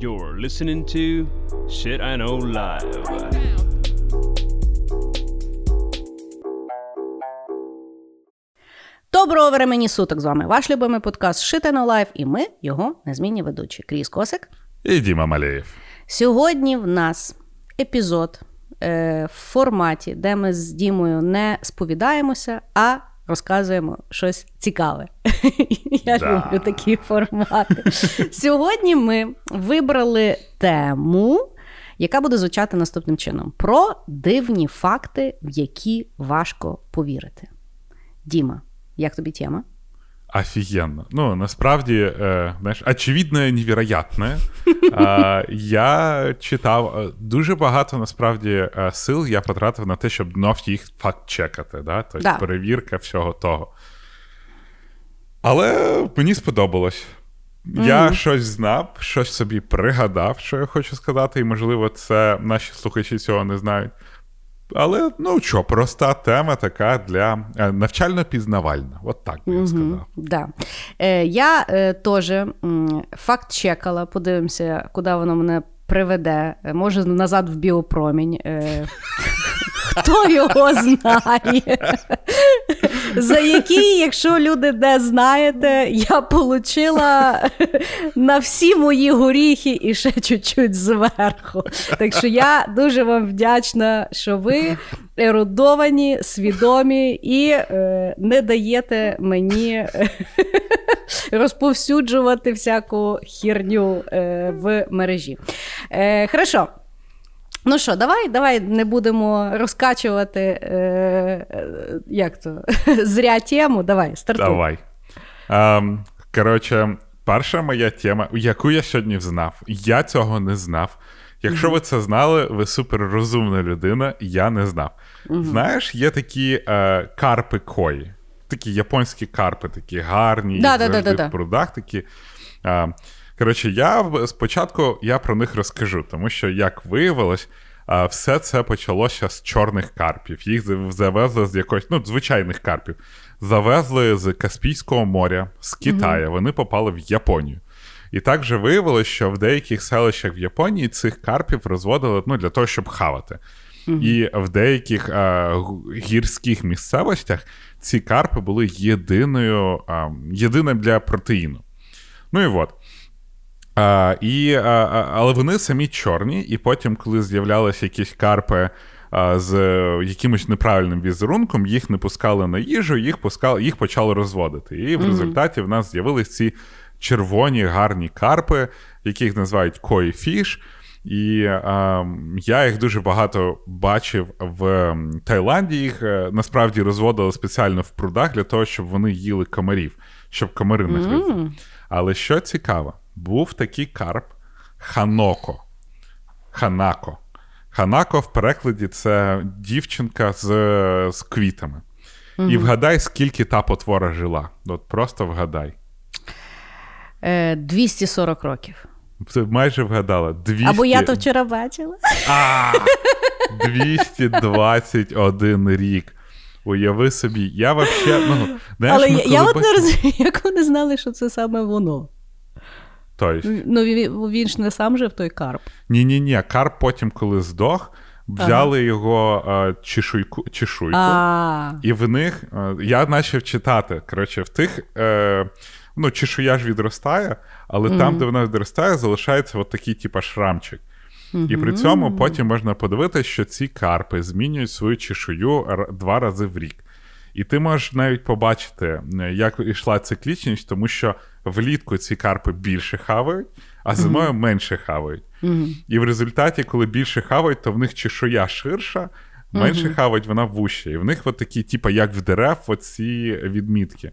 You're listening to Shit I Know Live. Доброго времені суток з вами ваш любимий подкаст Shit I Know Live і ми його незмінні ведучі. Кріс Косик. І Діма Малеєв. Сьогодні в нас епізод е, в форматі, де ми з Дімою не сповідаємося, а розказуємо щось цікаве. Я Да. люблю такі формати. Сьогодні ми вибрали тему, яка буде звучати наступним чином: про дивні факти, в які важко повірити. Діма, як тобі тема? Офігенно. Ну, насправді, е, знаєш, очевидне, невероятне. Е, я читав е, дуже багато насправді е, сил я потратив на те, щоб знов їх факт-чекати. Да? Тобто Да. перевірка всього того. Але мені сподобалось. Я щось знав, щось собі пригадав, що я хочу сказати, і, можливо, це наші слухачі цього не знають. Але ну що, проста тема така для е, навчально-пізнавальна. От так би я сказав. Да. Е, я е, теж факт чекала, подивимося, куди воно мене приведе. Е, Може, назад в біопромінь. Е, хто його знає? За який, якщо люди не знаєте, я получила на всі мої горіхи і ще чуть-чуть зверху. Так що я дуже вам вдячна, що ви ерудовані, свідомі і е, не даєте мені е, розповсюджувати всяку хірню е, в мережі. Е, хорошо. Ну що, давай, давай не будемо розкачувати е, е, як то, зря тему. Давай, стартуй. Давай. Ем, коротше, перша моя тема, яку я сьогодні знав. Я цього не знав. Якщо ви це знали, ви суперрозумна людина, я не знав. Знаєш, є такі е, карпи кої, такі японські карпи, такі гарні, Да, да, да, да, да. в прудах такі. Е, коротше, я спочатку я про них розкажу, тому що, як виявилось, все це почалося з чорних карпів. Їх завезли з якогось, ну, звичайних карпів. Завезли з Каспійського моря, з Китаю. Вони попали в Японію. І так же виявилось, що в деяких селищах в Японії цих карпів розводили ну, для того, щоб хавати. І в деяких а, гірських місцевостях ці карпи були єдиною, а, єдиним для протеїну. Ну і от. А, і, а, але вони самі чорні, і потім, коли з'являлися якісь карпи а, з якимось неправильним візерунком, їх не пускали на їжу, їх пускали, їх почали розводити. І в результаті в нас з'явились ці червоні гарні карпи, яких називають кої фіш. І а, я їх дуже багато бачив в Таїланді. Їх е, насправді розводили спеціально в прудах для того, щоб вони їли комарів, щоб комари не гризли. Але що цікаво, був такий карп Ханоко. Ханако. Ханако в перекладі це дівчинка з, з квітами. І вгадай, скільки та потвора жила. От просто вгадай. Е, 240 років. Ти майже вгадала. 200... Або я то вчора бачила. А, 221 рік. Уяви собі, я вообще, ну, Але ми я, коли я от не розумію, як вони знали, що це саме воно. Тобто, Ну, він, ж не сам жив той карп. Ні-ні-ні, Карп потім, коли здох, взяли його е, чешуйку, чешуйку, і в них е, я почав читати. Коротше, в тих. Е, ну, чешуя ж відростає, але там, де вона відростає, залишається от такий, типа, шрамчик. І при цьому потім можна подивитися, що ці карпи змінюють свою чешую два рази в рік. І ти можеш навіть побачити, е, як йшла циклічність, тому що влітку ці карпи більше хавають, а зимою менше хавають. І в результаті, коли більше хавають, то в них чешуя ширша, менше хавають, вона вуща. І в них от такі, типу, як в дерев, оці відмітки.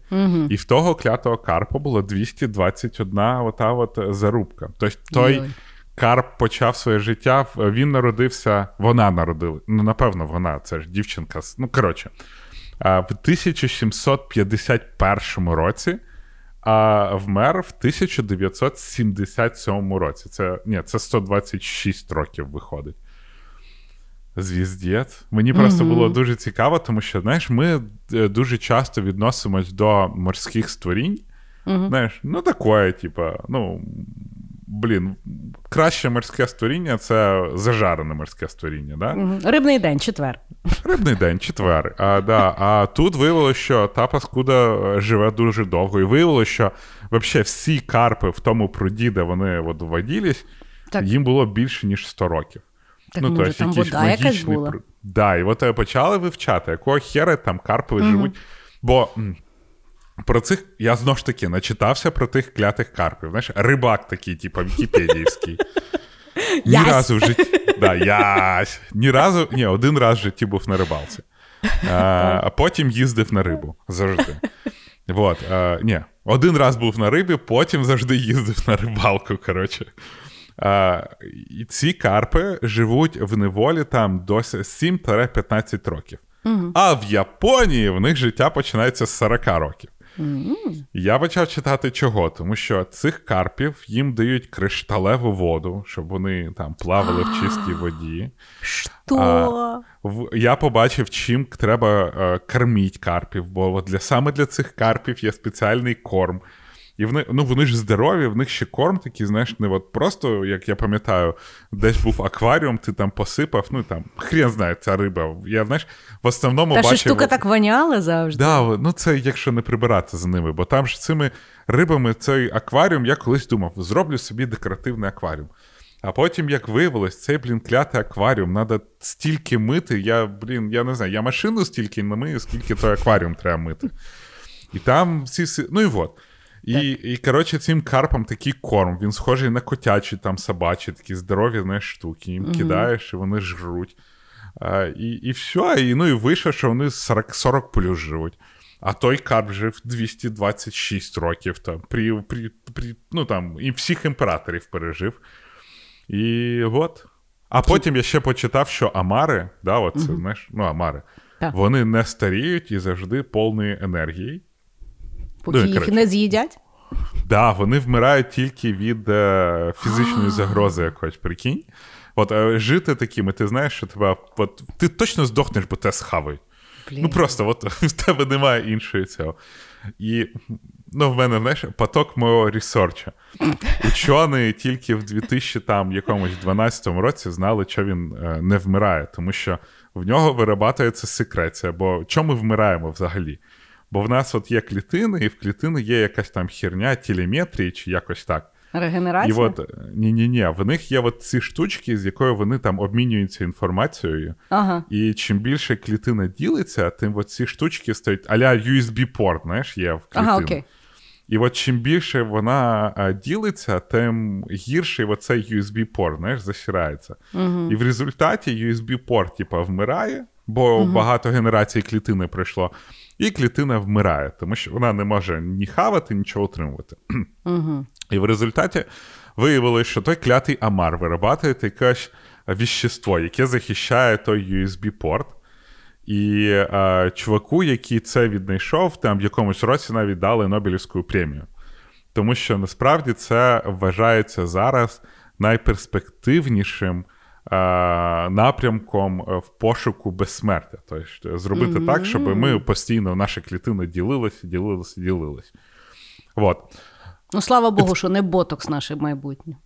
І в того клятого карпа було 221 ота от зарубка. Тобто той карп почав своє життя, він народився, вона народила. Ну, напевно, вона, це ж дівчинка. Ну, коротше, а, в 1751 році. А вмер в 1977 році. Це ні, це 126 років виходить. Звіздець. Мені просто було дуже цікаво, тому що, знаєш, ми е, дуже часто відносимось до морських створінь. Знаєш, ну такое, типа, ну. Блін, краще морське створіння це зажарене морське створіння. Да? Рибний день, четвер. Рибний день, четвер. А, да. а тут виявилося, що та паскуда е, живе дуже довго. І виявилося, що взагалі всі карпи в тому пруді, де вони от воділись, Так. їм було більше, ніж 100 років. Так, ну, може, там якийсь вода якась була? пру- Да, і от е, почали вивчати, якого хера там карпи живуть. Бо про цих я знову ж таки начитався про тих клятих карпів. Знаєш, рибак такий, типу, вікіпедіївський. Ні Ясь. разу в житті. Да, ясь. Ні разу, ні, один раз в житті був на рибалці. А, а потім їздив на рибу завжди. Вот, а, ні, один раз був на рибі, потім завжди їздив на рибалку. Коротше. А, і ці карпи живуть в неволі там до 7-15 років. А в Японії в них життя починається з 40 років. Я почав читати чого, тому що цих карпів їм дають кришталеву воду, щоб вони там плавали в чистій воді. Що? Я побачив, чим треба е, корміть карпів, бо для саме для цих карпів є спеціальний корм. І вони, ну, вони ж здорові, в них ще корм такий, знаєш, не от просто, як я пам'ятаю, десь був акваріум, ти там посипав, ну там хрен знає, ця риба. Я знаєш, в основному Та що штука так воняла завжди. Да, ну це якщо не прибирати за ними, бо там ж цими рибами цей акваріум, я колись думав, зроблю собі декоративний акваріум. А потім, як виявилось, цей, блін, клятий акваріум, треба стільки мити. Я, блін, я не знаю, я машину стільки не мию, скільки той акваріум треба мити. І там всі. Ну і от. І, і коротше, цим карпам такий корм. Він схожий на котячі, там собачі, такі здорові знаєш, штуки. Їм кидаєш, і вони жруть. А, і, і все, і, ну і вийшло, що вони 40, 40 плюс живуть. А той карп жив 226 років там, при, при, при, ну, там, і всіх імператорів пережив. І от. А потім я ще почитав, що Амари, да, от це, знаєш, ну, Амари, Так. вони не старіють і завжди повні енергії. Поки Ну, їх не з'їдять. Да, вони вмирають тільки від е, фізичної загрози якоїсь, прикинь. От е, жити такими, ти знаєш, що тебе. От, ти точно здохнеш, бо те схавають. Блін. Ну просто от в тебе немає іншої цього. І ну, в мене, знаєш, поток мого ресерча. Учені тільки в 2000 там якомусь 12 році знали, що він е, не вмирає, тому що в нього вирабатується секреція. Бо чому ми вмираємо взагалі? Бо в нас от є клітини, і в клітини є якась там херня телеметрії чи якось так. І Регенерація? от ні, ні, ні, в них є от ці штучки, з якою вони там обмінюються інформацією. Ага. І чим більше клітина ділиться, тим от ці штучки стають аля USB-порт, знаєш, є в клітину. Ага, окей. І от чим більше вона ділиться, тим гірший оцей USB-порт, знаєш, засирається. Угу. І в результаті USB-порт, типа, вмирає, бо багато генерацій клітини пройшло, і клітина вмирає, тому що вона не може ні хавати, нічого утримувати. Угу. І в результаті виявилось, що той клятий Амар вирабатує якесь віщество, яке захищає той USB-порт. І е, чуваку, який це віднайшов, там в якомусь році навіть дали Нобелівську премію. Тому що насправді це вважається зараз найперспективнішим напрямком е, в пошуку безсмертя. Тобто зробити так, щоб ми постійно наша клітина ділилася, ділилася, ділилась. От. Ну, слава Богу, що не ботокс наше майбутнє.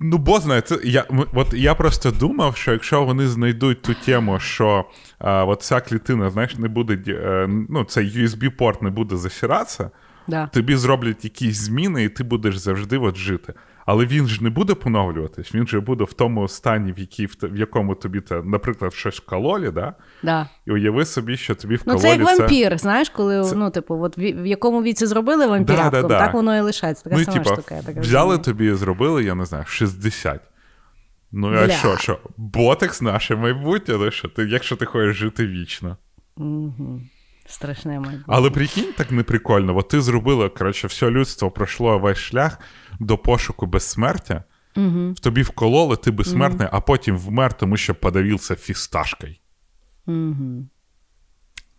Ну, бо знає, це я от я просто думав, що якщо вони знайдуть ту тему, що а, от ця клітина, знаєш, не буде е, ну, цей USB-порт не буде засиратися, Да. тобі зроблять якісь зміни, і ти будеш завжди от жити. Але він ж не буде поновлюватись, він же буде в тому стані, в, якій, в, якому тобі, те, наприклад, щось вкололі, да? Да. і уяви собі, що тобі Ну, це як вампір, знаєш, коли ну, типу, от в, в якому віці зробили вампірятком, Да, да, да. так воно і лишається. Така ну, сама типа, штука, я так взяли розумію. тобі і зробили, я не знаю, 60. Ну, а Бля. що, що? Ботекс наше майбутнє, що ти, якщо ти хочеш жити вічно. Угу. Страшне майбутнє. Але прикинь, так неприкольно. От ти зробила, коротше, все людство пройшло весь шлях до пошуку безсмертя. Угу. В тобі вкололи, ти безсмертний, а потім вмер, тому що подавився фісташкою. Угу.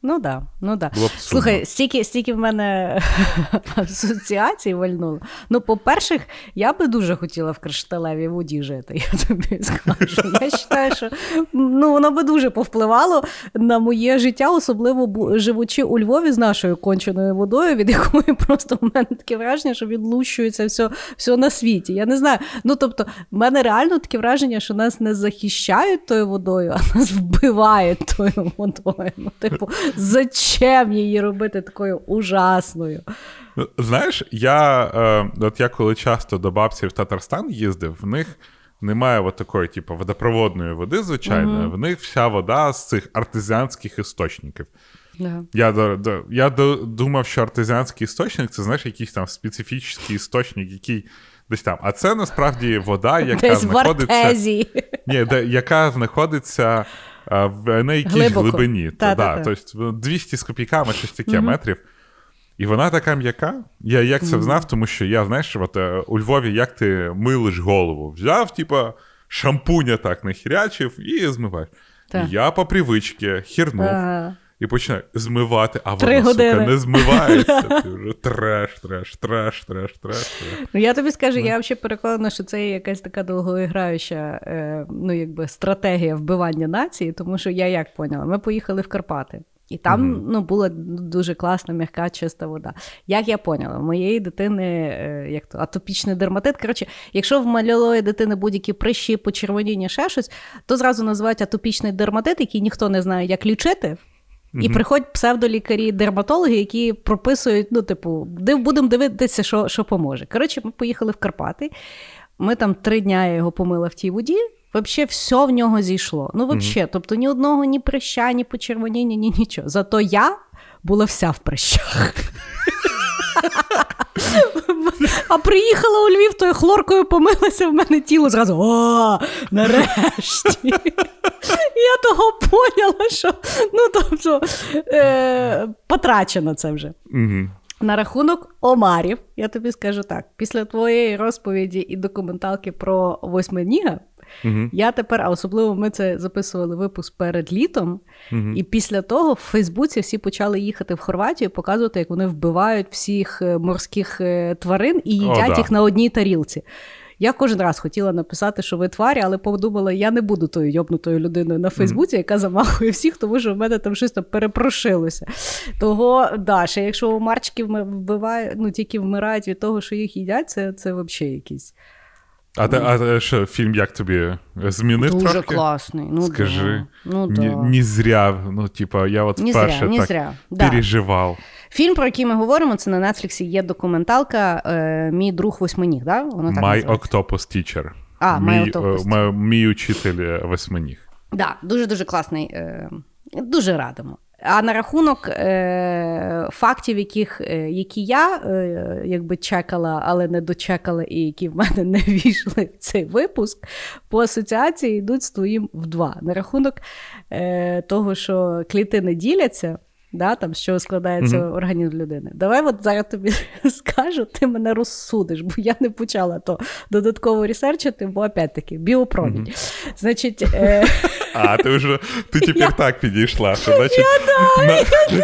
Ну да, ну да. Було б. Слухай, стільки, стільки в мене асоціацій вальнуло. Ну, по-перше, я би дуже хотіла в кришталевій воді жити, я тобі скажу. Я вважаю, що ну, воно би дуже повпливало на моє життя, особливо живучи у Львові з нашою конченою водою, від якої просто в мене таке враження, що відлущується все, все на світі. Я не знаю. Ну, тобто, в мене реально таке враження, що нас не захищають тою водою, а нас вбивають тою водою. Ну, типу, зачем її робити такою ужасною? Знаєш, я е, от я коли часто до бабців в Татарстан їздив, в них немає от такої, типу, водопроводної води, звичайно, в них вся вода з цих артезіанських істочників. Да. Я, до- я до- думав, що артезіанський істочник це знаєш якийсь там специфічний істочник, який десь там. А це насправді вода, яка Десь знаходиться. Артезії. Ні, де, яка знаходиться в на якійсь Глибоко. глибині. Та, Та-та-та. тобто 200 з копійками, щось таке метрів. І вона така м'яка. Я як це знав, тому що я, знаєш, от, е, у Львові як ти милиш голову? Взяв, типа, шампуня так нахірячив і змиваєш. Я по привичці хірнув. Ага. І починаю змивати, а Три вона, сука, не змивається. Ти вже треш, треш, треш, треш, треш. Ну, я тобі скажу, я взагалі переконана, що це є якась така довгоіграюча е, ну, якби, стратегія вбивання нації, тому що я як поняла, ми поїхали в Карпати. І там ну, була дуже класна, м'яка, чиста вода. Як я поняла, в моєї дитини е, як то, атопічний дерматит. Коротше, якщо в малої дитини будь-які прищі, почервоніння, ще щось, то зразу називають атопічний дерматит, який ніхто не знає, як лічити. І приходять псевдолікарі-дерматологи, які прописують, ну, типу, будемо дивитися, що, що поможе. Коротше, ми поїхали в Карпати. Ми там три дня я його помила в тій воді. Взагалі, все в нього зійшло. Ну, взагалі, тобто ні одного, ні прища, ні почервоніння, ні нічого. Зато я була вся в прищах. А приїхала у Львів, то хлоркою помилася, в мене тіло зразу. О, нарешті. Я того поняла, що ну, тобто, е, потрачено це вже. Угу. На рахунок омарів, я тобі скажу так: після твоєї розповіді і документалки про восьминіга, Угу. я тепер, а особливо ми це записували випуск перед літом, і після того в Фейсбуці всі почали їхати в Хорватію, показувати, як вони вбивають всіх е, морських е, тварин і їдять да. їх на одній тарілці. Я кожен раз хотіла написати, що ви тварі, але подумала, я не буду тою йобнутою людиною на Фейсбуці, яка замахує всіх, тому що в мене там щось там перепрошилося. Того, да, ще якщо у марчиків вбивають, ну тільки вмирають від того, що їх їдять, це, це взагалі якийсь. А, те- а те, що фільм як тобі змінив Дуже трошки? класний. Ну, Скажи. Да. Ну, да. не зря. Ну, типа, я от зря, вперше ні так зря. Да. переживав. Фільм, про який ми говоримо, це на Нетфліксі є документалка е, Мій друг восьминіг, да? Воно так My? Octopus Teacher. А, мій, My Octopus е, мій учитель е, восьминіг. Да, дуже-дуже класний. Е, дуже радимо. А на рахунок е, фактів, яких, е, які я е, якби чекала, але не дочекала, і які в мене не війшли в цей випуск, по асоціації йдуть з твоїм в два. На рахунок е, того, що клітини діляться. Да, там, чого складається Мгм. організм людини. Давай от зараз тобі скажу, ти мене розсудиш, бо я не почала то додатково ресерчити, бо опять-таки біопромінь. Значить, е, А, ти вже ти тепер так підійшла. Що, значить, на,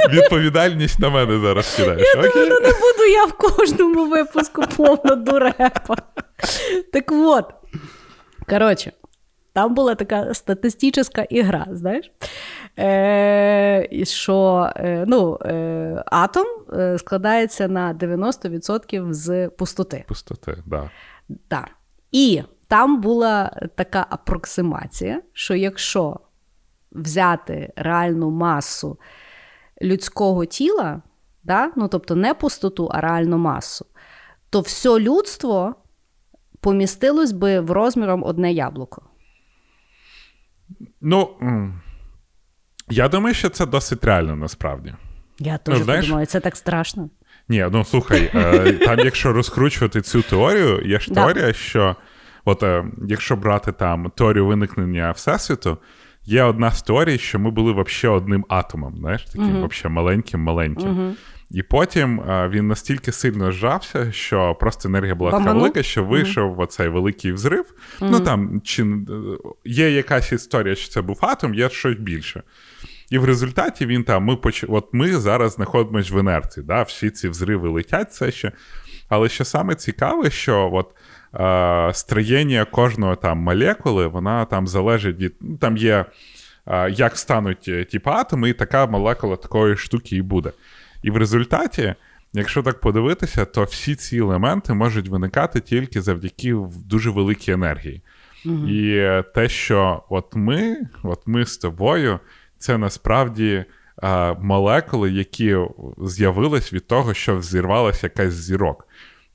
відповідальність на мене зараз кидаєш. Окей? Ну, не буду я в кожному випуску повно дурепа. Так от. Коротше, там була така статистична ігра, знаєш, що е, ну, е, атом е, складається на 90% з пустоти. Пустоти, да. Так. І там була така апроксимація, що якщо взяти реальну масу людського тіла, да? ну, тобто не пустоту, а реальну масу, то все людство помістилось би в розміром одне яблуко. Ну, я думаю, що це досить реально насправді. Я теж ну, думаю, це так страшно. Ні, ну слухай, е, там, якщо розкручувати цю теорію, є ж Да. теорія, що от е, якщо брати там теорію виникнення Всесвіту, є одна з теорій, що ми були взагалі одним атомом, знаєш, таким вообще маленьким, маленьким. І потім е, він настільки сильно зжався, що просто енергія була така велика, що вийшов оцей великий взрив. Ну там чи е, є якась історія, що це був атом, є щось більше. І в результаті він там, ми поч... от ми зараз знаходимося в інерції, да? всі ці взриви летять все ще. Але що саме цікаве, що от е, строєння кожної там молекули, вона там залежить від. Ну, там є е, як стануть ті атоми, і така молекула такої штуки і буде. І в результаті, якщо так подивитися, то всі ці елементи можуть виникати тільки завдяки дуже великій енергії. Угу. І те, що от ми, от ми з тобою, це насправді молекули, які з'явились від того, що взірвалася якась зірок.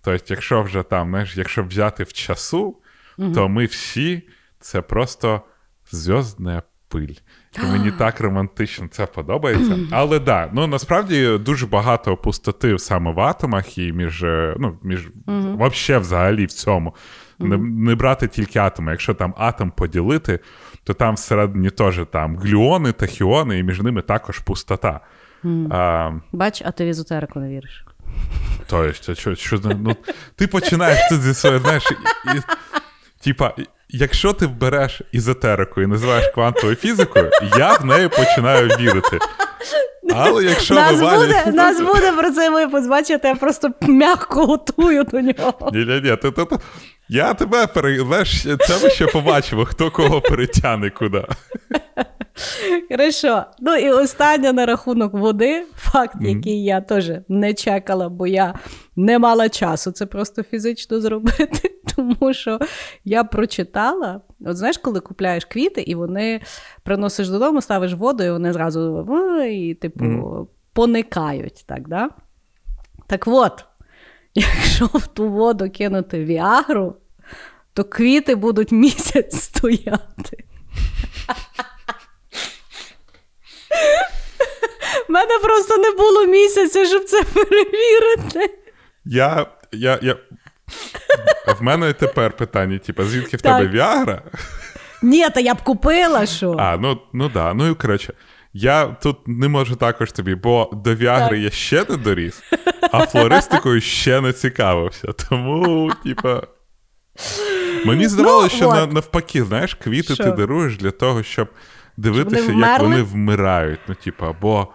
Тобто, якщо вже там, знаєш, якщо взяти в часу, угу. то ми всі це просто зв'язне пиль. І мені так романтично це подобається. Але да, ну насправді дуже багато пустоти саме в атомах і між ну, між mm-hmm. вообще взагалі в цьому. Mm-hmm. Не, не брати тільки атоми. Якщо там атом поділити, то там всередині теж там глюони, тахіони, і між ними також пустота. Mm. А, Бач, а ти в езотерику не віриш. Тобто, що, що, ну, ти починаєш тут зі своєї, знаєш, і, і, типа, якщо ти вбереш ізотерику і називаєш квантовою фізикою, я в неї починаю вірити. Але якщо нас вивалі... буде, нас буде про цей випуск, бачите, я просто м'яко готую до нього. Ні-ні-ні, ти, ти, ти, я тебе перевеш, це ми ще побачимо, хто кого перетягне куди. Хорошо. Ну і останнє на рахунок води, факт, mm-hmm. який я теж не чекала, бо я не мала часу це просто фізично зробити. Тому що я прочитала: от знаєш, коли купляєш квіти, і вони приносиш додому, ставиш воду, і вони зразу і, типу, mm-hmm. поникають. Так, да? Так от, якщо в ту воду кинути віагру, то квіти будуть місяць стояти. У мене просто не було місяця, щоб це перевірити. Я. я, я... В мене тепер питання: типу, звідки в так. тебе Віагра? Ні, та я б купила що. А, ну ну да. Ну і коротше, я тут не можу також тобі, бо до Віагри так. я ще не доріс, а флористикою ще не цікавився. Тому, типа. Мені здавалося, ну, що навпаки, знаєш, квіти що? ти даруєш для того, щоб дивитися, щоб як вони вмирають. Ну, типа, бо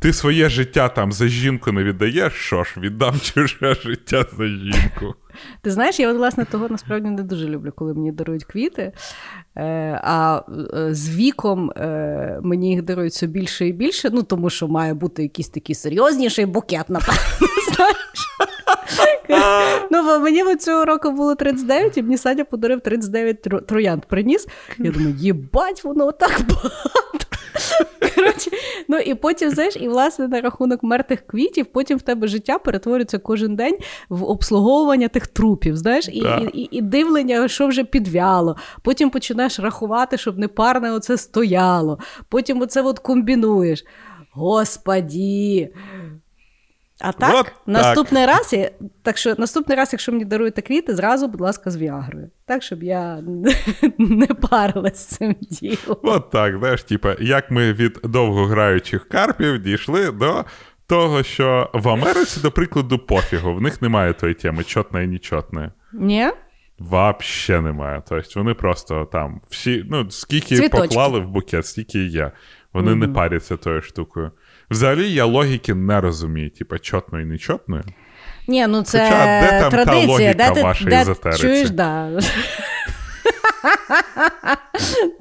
ти своє життя там за жінку не віддаєш, що ж, віддам чуже життя за жінку. Ти знаєш, я от, власне того насправді не дуже люблю, коли мені дарують квіти. Е, А е, з віком е, мені їх дарують все більше і більше, ну тому що має бути якийсь такий серйозніший букет, напевно. знаєш. Ну, бо мені цього року було 39, і мені Садя подарив 39 троянд приніс. Я думаю, їбать, воно так багато. Коротше, ну і потім, знаєш, і власне на рахунок мертвих квітів, потім в тебе життя перетворюється кожен день в обслуговування тих трупів, знаєш, і і, і, і дивлення, що вже підвяло. Потім починаєш рахувати, щоб не парне оце стояло. Потім оце от комбінуєш. Господі, а так, От наступний так. раз, так що наступний раз, якщо мені даруєте квіти, зразу, будь ласка, з Віагрою. Так, щоб я не парилась з цим ділом. От так, знаєш, типа, як ми від довгограючих карпів дійшли до того, що в Америці, до прикладу, пофігу, в них немає тої теми чотної і нечотної. Ні? Вообще немає. Тобто вони просто там всі, ну, скільки Цвіточки. поклали в букет, стільки є. Вони mm-hmm. не паряться тою штукою. Взагалі я логіки не розумію, типа чотної, нечотної. Ні, ну це Хоча, де там традиція, та логіка де ти, ваша де, езотериці? Чуєш, да.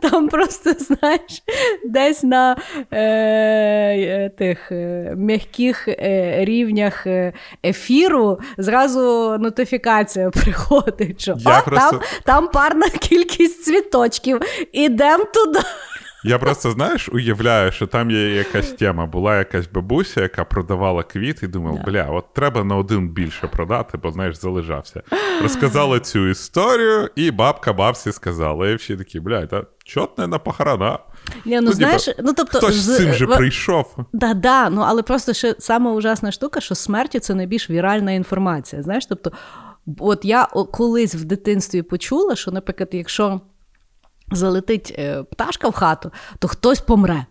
Там просто, знаєш, десь на е, е тих е, м'яких е, рівнях е, ефіру зразу нотифікація приходить, що Я О, просто... там, там парна кількість цвіточків. Ідемо туди. Я просто, знаєш, уявляю, що там є якась тема. Була якась бабуся, яка продавала квіт, і думав, бля, от треба на один більше продати, бо знаєш, залежався. Розказала цю історію, і бабка бабці сказала. І всі такі, бля, та чотне на похорона. Ні, ну, ну знаєш, ну тобто хтось з цим же прийшов. Да, да, ну але просто ще сама ужасна штука, що смерті це найбільш віральна інформація. Знаєш, тобто, от я колись в дитинстві почула, що, наприклад, якщо залетить е, пташка в хату, то хтось помре.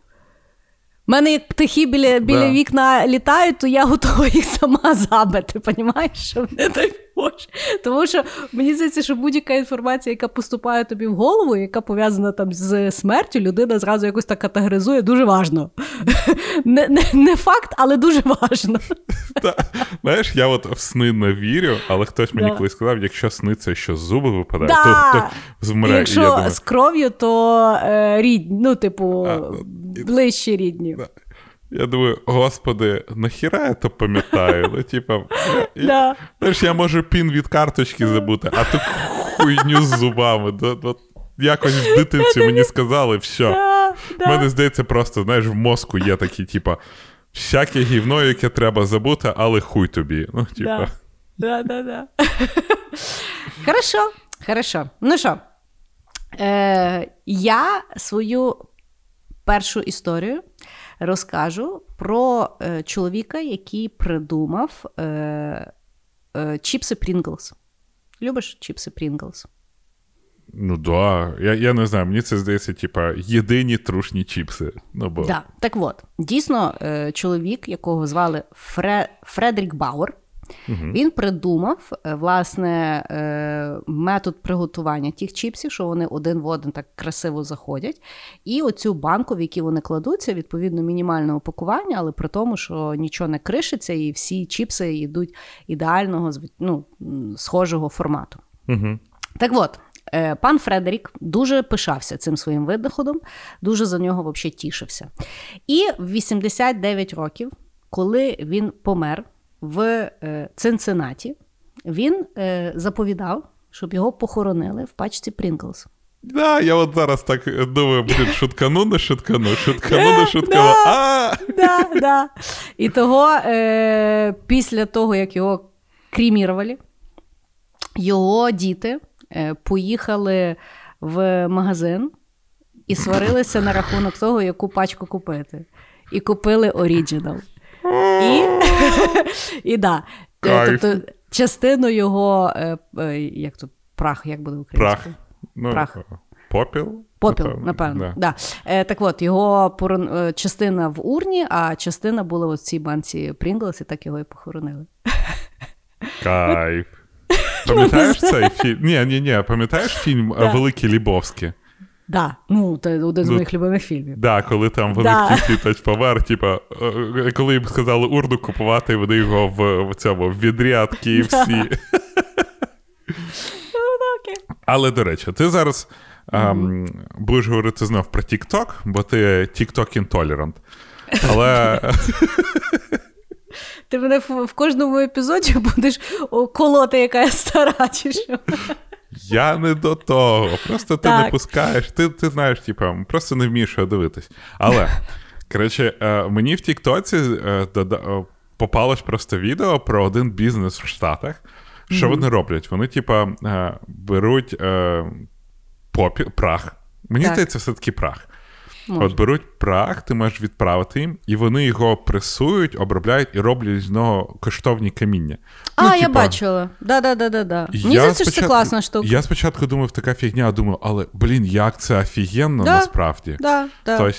У мене як птахи біля біля Да. вікна літають, то я готова їх сама забити. Понімаєш, не дай Тому що мені здається, що будь-яка інформація, яка поступає тобі в голову, яка пов'язана там з смертю, людина зразу якось так категоризує дуже важно. Не, не, не факт, але дуже важно. Знаєш, я от в сни не вірю, але хтось мені Да. колись сказав, якщо сниться, що зуби випадають, Да. то змре. Якщо з кров'ю, то е, рідні, ну, типу, ближчі рідні. Я думаю, господи, нахіра я то пам'ятаю? Ну, типа, я, Да. знаєш, я можу пін від карточки забути, а ту хуйню з зубами. Да, да, якось в дитинці мені сказали, все. Да, да. мене здається, просто знаєш, в мозку є такі, типа, всяке гівно, яке треба забути, але хуй тобі. Ну, типа. Да, да, да, да. Хорошо, хорошо. Ну що, е, я свою першу історію розкажу про е, чоловіка, який придумав е, е, чіпси Pringles. Любиш чіпси Pringles? Ну да. Я, я не знаю, мені це здається, типа, єдині трушні чіпси. Ну, бо... Да. Так от, дійсно, е, чоловік, якого звали Фре... Фредерік Бауер, він придумав е, власне е, метод приготування тих чіпсів, що вони один в один так красиво заходять. І оцю банку, в якій вони кладуться, відповідно, мінімальне упакування, але при тому, що нічого не кришиться, і всі чіпси йдуть ідеального ну, схожого формату. Угу. Так от, е, пан Фредерік дуже пишався цим своїм видоходом, дуже за нього взагалі тішився. І в 89 років, коли він помер в е, Цинциннаті, він е, заповідав, щоб його похоронили в пачці Прінглс. Да, я от зараз так думаю, блін, шуткану, не шуткану, шуткану, не шуткану. да. Да, да. І того, е, після того, як його кремірували, його діти е, поїхали в магазин і сварилися на рахунок того, яку пачку купити. І купили original. І, і да, е, тобто частину його, е, е, як тут, прах, як буде Прах. українською? Ну, Прах. Попіл? Попіл, напевно. Да. Да. Е, так от, його порон- частина в урні, а частина була в цій банці Pringles, і так його і похоронили. Кайф. Пам'ятаєш цей фільм? Ні, ні, ні, пам'ятаєш фільм Да. Великі Лібовські? Да, ну, це один з Ну, моїх любимих фільмів. Да, коли там вони Да. в кінці помер, типа, е, коли їм сказали урну купувати, вони його в, в цьому в відрі від KFC. окей. Але до речі, ти зараз ем, будеш говорити знов про TikTok, бо ти TikTok інтолерант. Але Ти мене в, кожному епізоді будеш колоти, яка я стара, чи що? Я не до того. Просто ти Так. не пускаєш. Ти, ти знаєш, типа, просто не вмієш його дивитись. Але, коротше, е, мені в Тіктоці е, е, попалось просто відео про один бізнес в Штатах. Що вони роблять? Вони, типа, е, беруть попі, прах. Мені Так. здається, все-таки прах. Може. От беруть прах, ти можеш відправити їм, і вони його пресують, обробляють і роблять з нього коштовні каміння. А, Ну, я типа, бачила. Да-да-да-да-да. Мені здається, що це класна штука. Я спочатку думав, така фігня, думаю, але блін, як це офігенно Да, насправді. Да, да. Тобто,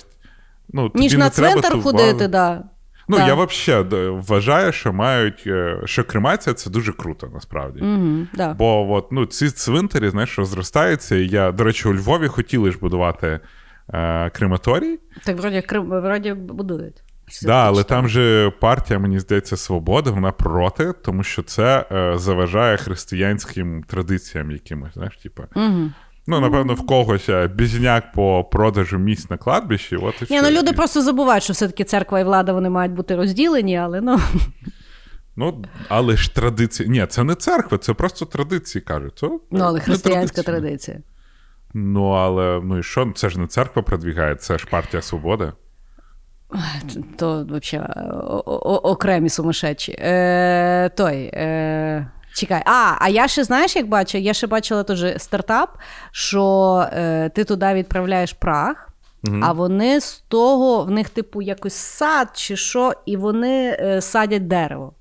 ну, Ніж на цвинтар ходити, да. Ну, Да. я взагалі вважаю, що мають, е, що кремація це дуже круто, насправді. Угу, да. Бо от, ну, ці цвинтарі, знаєш, розростаються. І я, до речі, у Львові хотіли ж будувати е, крематорій. Так вроді, вроді будують. Да, але там же партія, мені здається, свобода, вона проти, тому що це е, заважає християнським традиціям якимось, знаєш, типу. Угу. Ну, напевно, в когось е, бізняк по продажу місць на кладбищі. От і Ні, все. ну люди просто забувають, що все-таки церква і влада вони мають бути розділені, але ну. Ну, але ж традиції. Ні, це не церква, це просто традиції кажуть. Це, Ну, але християнська традиція. Ну, але ну і що? Це ж не церква продвігає, це ж партія свободи. То взагалі окремі сумасшедші. Е, той. Е, чекай. А, а я ще знаєш, як бачу? Я ще бачила теж стартап, що е, ти туди відправляєш прах, а вони з того, в них, типу, якось сад чи що, і вони е, садять дерево.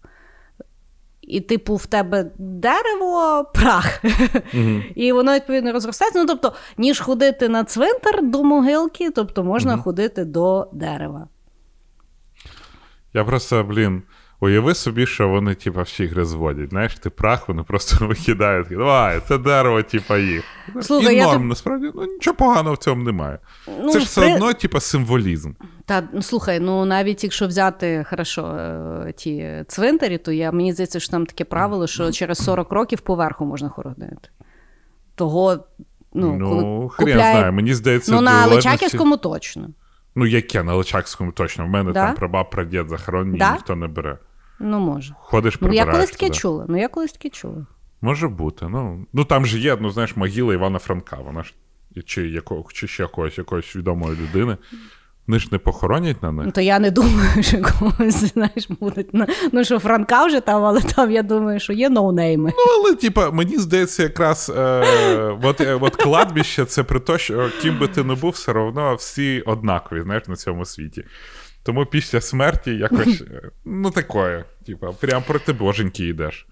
І, типу, в тебе дерево, прах. І воно, відповідно, розростається. Ну, тобто, ніж ходити на цвинтар до могилки, тобто можна ходити до дерева. Я просто, блін, уяви собі, що вони, типа, всіх розводять. Знаєш, ти прах, вони просто викидають. Давай, це дерево, типа, їх. Слухай, І я норм, тут- насправді, ну нічого поганого в цьому немає. Ну, це ж все при- одно, типа, символізм. Та ну слухай, ну навіть якщо взяти хорошо е, ті цвинтарі, то я мені здається, що там таке правило, що через 40 років поверху можна хоронити. Того, ну, Ну, коли хрен купляє... знає, мені здається, ну на Личаківському точно. Ну, яке на Личакському точно. В мене Да? там прабаб, прадід захоронені, Да? ніхто не бере. Ну може. Ходиш, Ну я колись таке чула. Ну я колись таке чула. Може бути. Ну, ну там же є, ну знаєш, могила Івана Франка. Вона ж чи, якого, чи ще якогось, якоїсь відомої людини. Вони ж не похоронять на них. Ну то я не думаю, що когось знаєш будуть. Ну що Франка вже там, але там я думаю, що є ноунейми. Ну, але, типа, мені здається, якраз е, от, е, от кладбище це при те, що ким би ти не був, все одно всі однакові, знаєш, на цьому світі. Тому після смерті якось, ну, такое, типа, прям проти боженьки йдеш.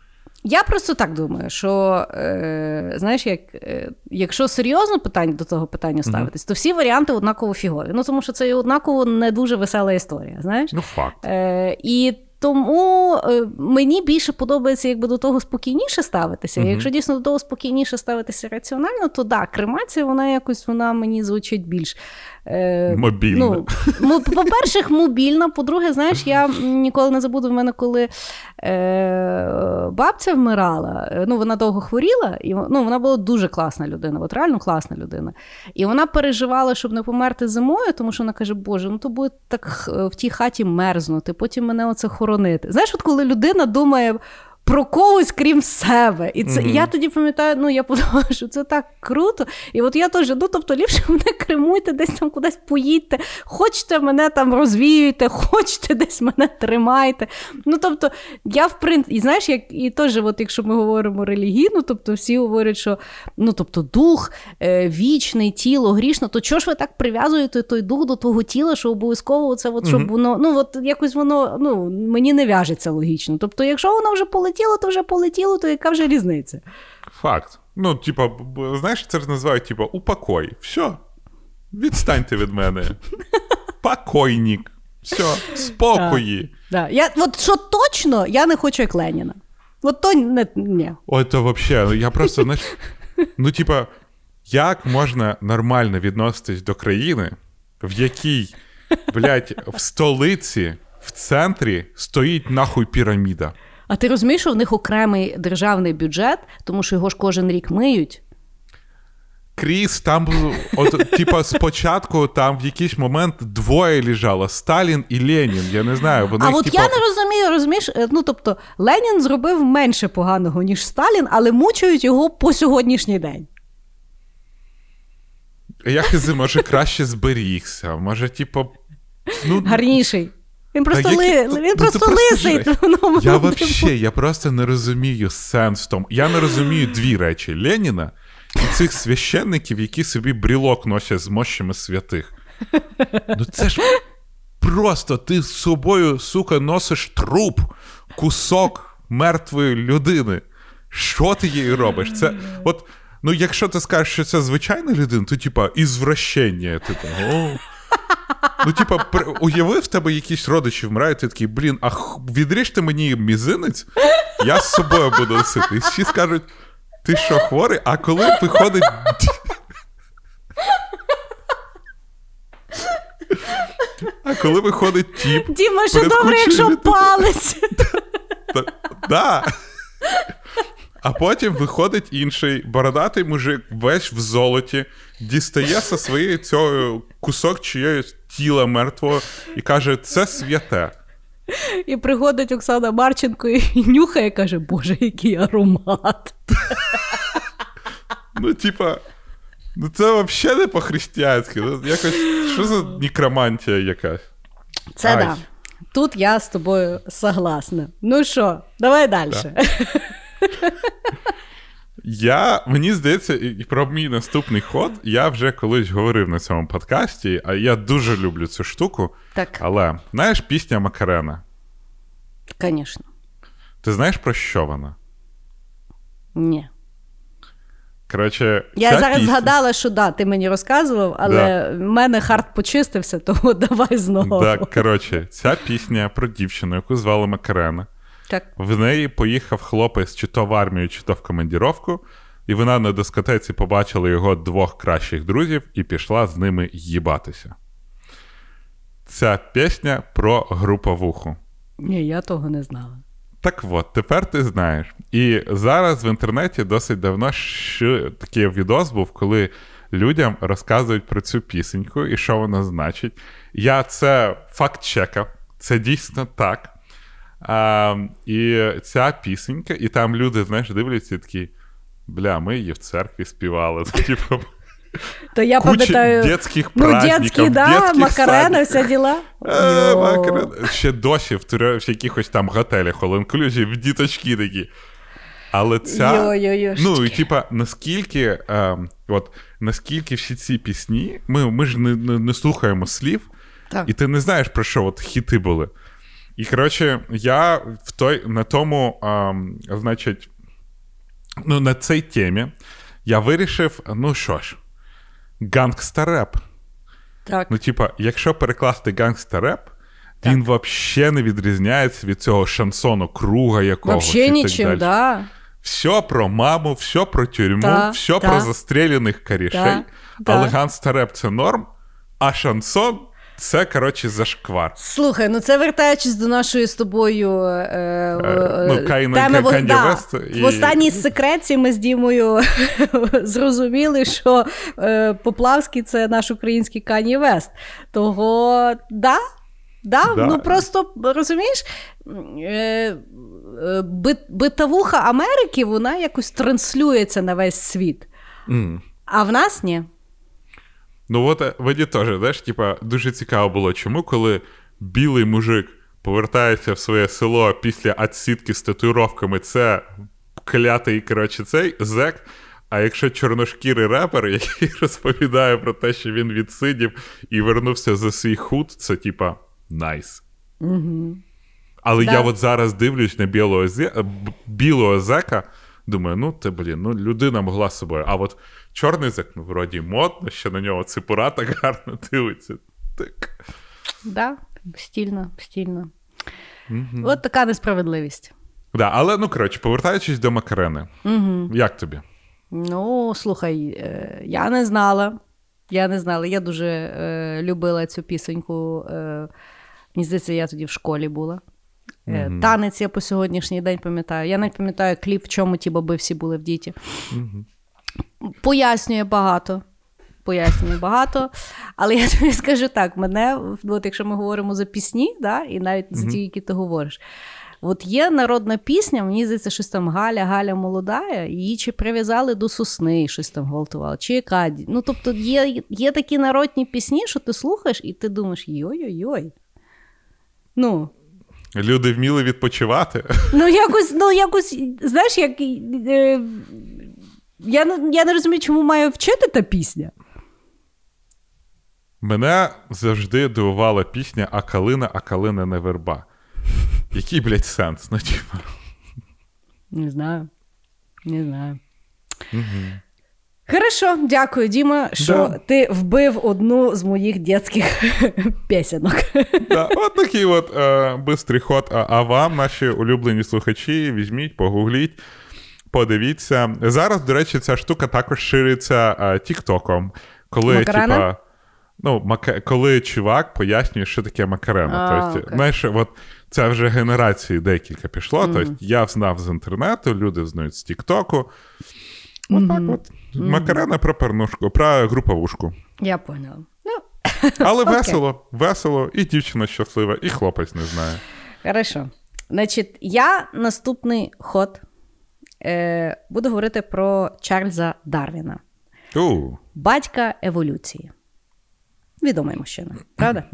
Я просто так думаю, що е, знаєш, як, е, якщо серйозно питання до того питання ставитись, то всі варіанти однаково фігові. Ну тому що це і однаково не дуже весела історія. Знаєш? Ну, факт. Е, і тому е, мені більше подобається, якби до того спокійніше ставитися. Мгм. Якщо дійсно до того спокійніше ставитися раціонально, то да, кремація, вона якось вона мені звучить більш. Е, Мобільно. Ну, по-перше, мобільна. По-друге, знаєш, я ніколи не забуду в мене, коли е, бабця вмирала. е, Ну, вона довго хворіла, і ну, вона була дуже класна людина, от реально класна людина. І вона переживала, щоб не померти зимою, тому що вона каже: Боже, ну то буде так в тій хаті мерзнути, потім мене оце хоронити. Знаєш, от коли людина думає. Про когось крім себе. І це Мгм. я тоді пам'ятаю, ну я подумала, що це так круто. І от я теж, ну тобто, ліпше мене кремуйте, десь там кудись поїдьте, хочете мене там розвіюйте, хочете десь мене тримайте. Ну тобто, я в принципі, і знаєш, як і теж, от якщо ми говоримо релігійно, тобто всі говорять, що ну тобто дух е, вічний, тіло грішно, то чого ж ви так прив'язуєте той дух до того тіла, що обов'язково це, от, щоб Мгм. воно, ну от якось воно ну, мені не в'яжеться логічно. Тобто, якщо воно вже полетіло, то вже полетіло, то яка вже різниця? Факт. Ну, типа, знаєш, це ж називають, типа, упокой. Все. Відстаньте від мене. Покойник. Все, спокої. Да. Я, от що точно, я не хочу як Леніна. От то не, ні. Ой, то вообще, я просто, знаєш, ну, типа, як можна нормально відноситись до країни, в якій, блядь, в столиці, в центрі стоїть нахуй піраміда. А ти розумієш, що в них окремий державний бюджет, тому що його ж кожен рік миють. Кріс, там, от, типа, спочатку там в якийсь момент двоє лежало: Сталін і Ленін. Я не знаю, вони а от типа, я не розумію, розумієш, е, ну тобто Ленін зробив менше поганого, ніж Сталін, але мучають його по сьогоднішній день. я хизи, може, краще зберігся, може, типа. Ну, Гарніший. Він просто, які- ли... ну, він просто просто лисий. жесть. Ну, ну, Я ну, вообще, я просто не розумію сенс в тому. Я не розумію дві речі: Леніна і цих священників, які собі брілок носять з мощами святих. Ну це ж просто ти з собою, сука, носиш труп, кусок мертвої людини. Що ти їй робиш? Це от. Ну, якщо ти скажеш, що це звичайна людина, то типа ізвращення. Ти там, о. Ну, типа, уяви, в тебе якісь родичі вмирають, ти такий, блін, а х- відріжте мені мізинець, я з собою буду носити. І всі скажуть, ти що, хворий? А коли виходить. А коли виходить тіп. Діма, що добре, якщо палець. Та- Да. А потім виходить інший бородатий мужик, весь в золоті, дістає зі своєї цього кусок чиєїсь тіла мертвого і каже: це святе. І приходить Оксана Марченко і нюхає, каже, Боже, який аромат. Ну, типа, ну це взагалі не по-християнськи. Ну, якось, що за некромантія якась? Це да. Тут я з тобою согласна. Ну що, давай далі. Я, мені здається, і про мій наступний ход я вже колись говорив на цьому подкасті, а я дуже люблю цю штуку. Так, Але знаєш пісня Макарена? звісно. Ти знаєш про що вона? Ні. Коротше, Я зараз пісня- згадала, що да, ти мені розказував, але в мене хард почистився, тому давай знову. Так, коротше, ця пісня про дівчину, яку звали Макарена. Так. В неї поїхав хлопець чи то в армію, чи то в командіровку, і вона на дискотеці побачила його двох кращих друзів і пішла з ними їбатися. Ця пісня про груповуху. Ні, я того не знала. Так от, тепер ти знаєш. І зараз в інтернеті досить давно ще такий відос був, коли людям розказують про цю пісеньку і що вона значить. Я це факт чекав, це дійсно так. А, і ця пісенька, і там люди, знаєш, дивляться і такі. Бля, ми її в церкві співали. Типу, То я пам'ятаю. дітських Ну, праздників, да, дітських Макарена, вся діла. Е, Макарена. Ще досі в, якихось там готелях all-inclusive в діточки такі. Але ця. Ну, і типа, наскільки, е, от, наскільки всі ці пісні, ми, ми ж не, не, не слухаємо слів, Так. і ти не знаєш, про що от хіти були. І коротше, я в той, на тому, ем, значить, ну, на цій темі я вирішив, ну що ж, гангста-реп. Так. Ну, типа, якщо перекласти гангста-реп, він взагалі не відрізняється від цього шансону круга якогось. Вообще і так нічим, да. Все про маму, все про тюрму, Та, все та. про застріляних корішей. Та, Але та. гангста-реп це норм, а шансон це, коротше, зашквар. Слухай, ну це вертаючись до нашої з тобою е, е, ну, Каїна- теми в- Кан'є да. Вест і- в останній секреті ми з Дімою зрозуміли, що е, Поплавський це наш український Кані Вест. Того да. Да, Да. ну просто розумієш, е, е, бит- битавуха Америки вона якось транслюється на весь світ. М. А в нас ні. Ну, от е, мені теж, знаєш, типа, дуже цікаво було, чому, коли білий мужик повертається в своє село після відсідки з татуїровками, це клятий, коротше, цей зек. А якщо чорношкірий репер, який розповідає про те, що він відсидів і вернувся за свій худ, це типа найс. Угу. Але Да. я от зараз дивлюсь на білого, зе... білого зека, думаю, ну ти, блін, ну людина могла з собою. А от чорний зек, ну, вроді модно, що на нього ципура так гарно дивиться. Так. Да, стільно, стільно. От така несправедливість. Да, але ну коротше, повертаючись до Макарени, Угу. як тобі? Ну, слухай, е, я не знала. Я не знала. Я дуже е, любила цю пісеньку. Е, мені здається, я тоді в школі була. Мгм. Танець я по сьогоднішній день пам'ятаю. Я навіть пам'ятаю кліп, в чому ті баби всі були в діті. Пояснює багато. Пояснює багато. Але я тобі скажу так: мене, от якщо ми говоримо за пісні, да, і навіть за ті, які ти говориш. От є народна пісня, мені здається, щось там Галя, Галя молода, її чи прив'язали до сосни, щось там гвалтували, чи яка. Ну, тобто є, є такі народні пісні, що ти слухаєш, і ти думаєш, йой-йой-йой. Ну, Люди вміли відпочивати. Ну, якось, ну, якось, знаєш, як. Я, не- я не розумію, чому має вчити та пісня. Мене завжди дивувала пісня А калина, а калина не верба. Який, блядь, сенс? Ну, типа. Не знаю. Не знаю. Хорошо, дякую, Діма, що Да. ти вбив одну з моїх дитячих пісенок. Да, от такий от е, бистрий ход. А, а вам, наші улюблені слухачі, візьміть, погугліть, подивіться. Зараз, до речі, ця штука також шириться е, Тіктоком. Коли, типа, ну, мака... коли чувак пояснює, що таке макарена. Тобто, знаєш, от це вже генерації декілька пішло. Тобто, я знав з інтернету, люди знають з Тіктоку. От так от. Макарена про пернушку, про груповушку. Я поняла. Ну, Але Окей. весело, весело, і дівчина щаслива, і хлопець не знає. Хорошо. Значить, я наступний ход е, буду говорити про Чарльза Дарвіна, У, батька еволюції. Відомий мужчина, правда?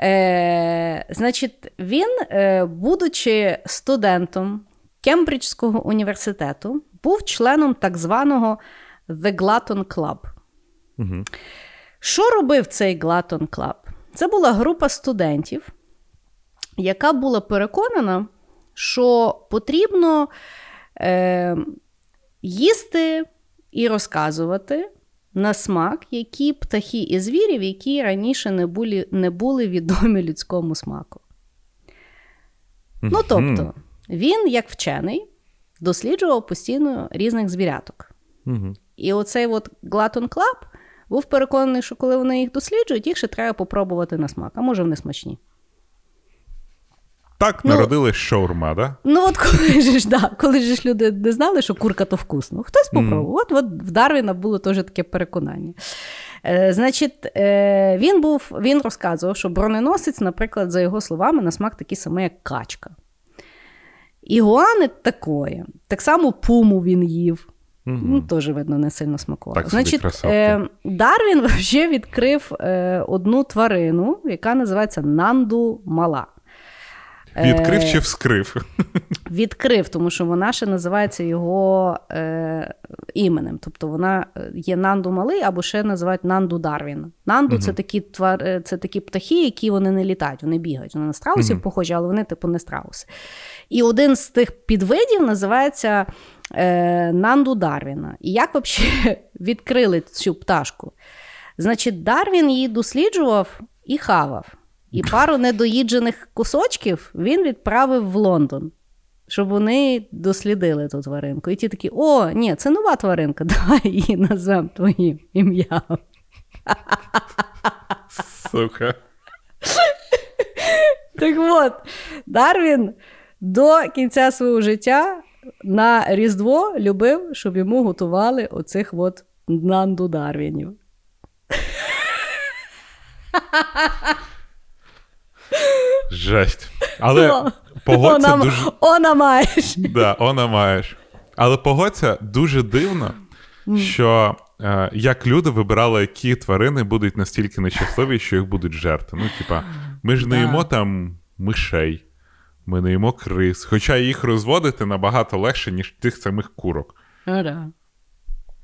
Е, значить, він, е, будучи студентом Кембриджського університету, був членом так званого The Glutton Club. Що робив цей Glutton Club? Це була група студентів, яка була переконана, що потрібно е, їсти і розказувати на смак, які птахи і звірів, які раніше не були, не були відомі людському смаку. Ну, тобто, він, як вчений, досліджував постійно різних звіряток. Угу. І оцей от Glutton Club був переконаний, що коли вони їх досліджують, їх ще треба попробувати на смак, а може вони смачні. Так Ну- народилась шаурма, да? Ну, от коли ж, да, коли ж люди не знали, що курка то вкусно, хтось попробував. От, от в Дарвіна було теж таке переконання. Е, значить, е, він був, він розказував, що броненосець, наприклад, за його словами, на смак такий самий, як качка. Ігуани такої. Так само пуму він їв. Ну, теж, видно, не сильно смакувало. Так Значить, е, Дарвін вже відкрив е, одну тварину, яка називається Нанду Мала. Відкрив Е, чи вскрив? Відкрив, тому що вона ще називається його е, іменем. Тобто вона е, є Нанду Малий або ще називають Нанду Дарвін. Нанду це, такі твар, е, це такі птахи, які вони не літають, вони бігають. Вони на страусів похожі, але вони, типу, не страуси. І один з тих підвидів називається е, Нанду Дарвіна. І як взагалі відкрили цю пташку? Значить, Дарвін її досліджував і хавав. І пару недоїджених кусочків він відправив в Лондон, щоб вони дослідили ту тваринку. І ті такі: о, ні, це нова тваринка, давай її назвемо твоїм ім'ям. Сука. Так от, Дарвін до кінця свого життя на Різдво любив, щоб йому готували оцих от нанду Дарвінів. Жесть. Але погодься Она, дуже. она маєш. Да, вона маєш. Але погодься дуже дивно, що е, як люди вибирали, які тварини будуть настільки нещасливі, що їх будуть жерти. Ну, типа, ми ж не Да. їмо там мишей, ми не їмо крис. Хоча їх розводити набагато легше, ніж тих самих курок. Ну, да.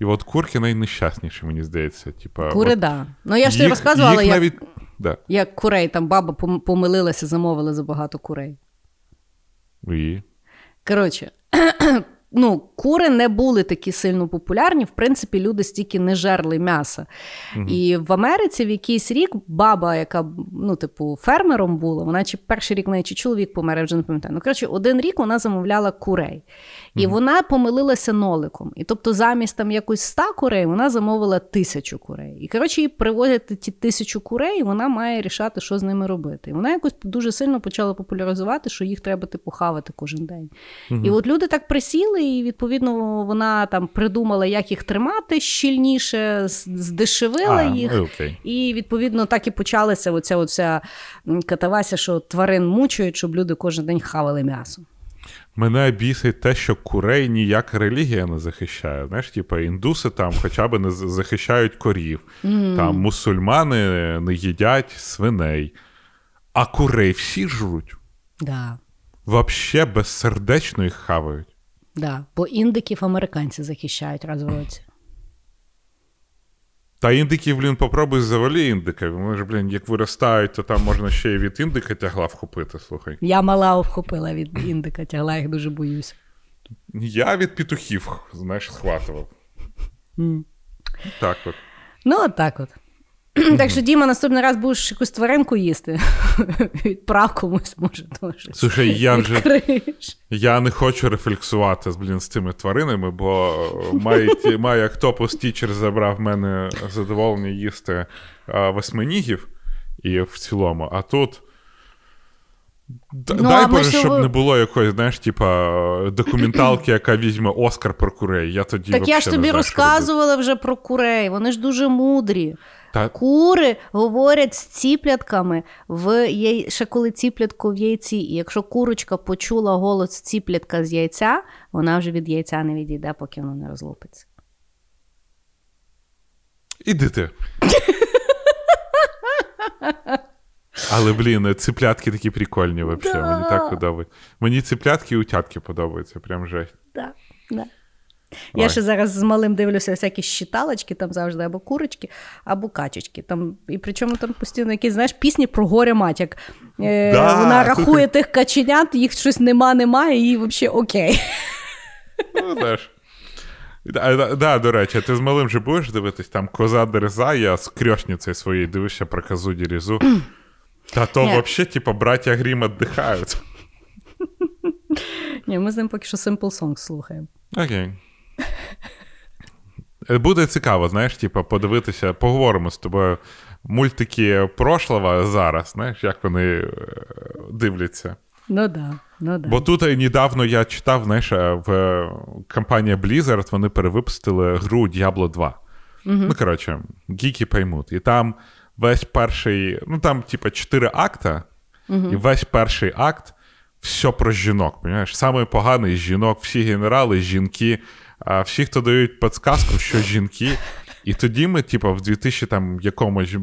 І от курки найнещасніші, мені здається. Типа, Кури, от да. Ну я ж тобі їх- розказувала, їх як, навіть... Да. як курей, там баба помилилася, замовила забагато курей. І... Коротше, ну, кури не були такі сильно популярні. В принципі, люди стільки не жерли м'яса. І в Америці в якийсь рік баба, яка ну, типу, фермером була, вона чи перший рік неї чи чоловік помер, я вже не пам'ятаю. Ну, коротше, один рік вона замовляла курей. І вона помилилася ноликом. І тобто, замість там якось ста курей, вона замовила тисячу курей. І коротше, їй привозять ті тисячу курей, і вона має рішати, що з ними робити. І вона якось дуже сильно почала популяризувати, що їх треба типу хавати кожен день. І от люди так присіли, і відповідно вона там придумала, як їх тримати щільніше, здешевила А, їх. ну, окей. І відповідно так і почалася оця, оця катавася, що тварин мучують, щоб люди кожен день хавали м'ясо. Мене бісить те, що курей ніяка релігія не захищає. Знаєш, типу, індуси там хоча б не захищають корів, там мусульмани не їдять свиней, а курей всі жруть. Да. Вообще безсердечно їх хавають. Да. Бо індиків американці захищають році. Та індиків, блін, попробуй завалі індика. Вони ж, блін, як виростають, то там можна ще й від індика тягла вхопити, слухай. Я мала вхопила від індика, тягла їх дуже боюсь. Я від петухів, знаєш, схватував. Mm. Так от. Ну, от так от. Так що, Діма, наступний раз будеш якусь тваринку їсти. Відправ комусь, може, теж. Слушай, я вже Я не хочу рефлексувати з, блін, з тими тваринами, бо має, Octopus Teacher забрав в мене задоволення їсти восьминігів і в цілому. А тут. Д- Ну, Дай Боже, щоб ви- не було якоїсь, знаєш, типа документалки, яка візьме Оскар про курей. Я тоді Так я ж тобі розказувала вже про курей. Вони ж дуже мудрі. Та Кури говорять з ціплятками в яй... ще коли ціплятко в яйці. І якщо курочка почула голос ціплятка з яйця, вона вже від яйця не відійде, поки воно не розлупиться. Іди ти. Але, блін, циплятки такі прикольні вообще. Да. Мені так подобається. Мені циплятки і утятки подобаються, прям жесть. Да, да. Ой. Я ще зараз з малим дивлюся всякі щиталочки, там завжди або курочки, або качечки. Там, і причому там постійно якісь, знаєш, пісні про горе мать. Як, е, Да, вона рахує тих каченят, їх щось нема, немає, і взагалі окей. Ну, знаєш. Да, да, да, до речі, ти з малим же будеш дивитись, там коза дереза, я з крьошницею своєю дивишся про козу дірізу. Та то взагалі, типа, браття Грім віддихають. Ні, ми з ним поки що Simple Song слухаємо. Окей. Е, Буде цікаво, знаєш, типа, подивитися, поговоримо з тобою. Мультики прошлого зараз, знаєш, як вони е, дивляться. Ну да, ну да. Бо тут недавно я читав, знаєш, е, в е, компанія Blizzard вони перевипустили гру Diablo 2. Ну, коротше, гіки поймуть. І там весь перший, ну там, типа, чотири акта, і весь перший акт все про жінок. Понимаєш? Саме поганий жінок, всі генерали, жінки, всі, хто дають підсказку, що жінки. І тоді ми, типа, в 2000 там якомусь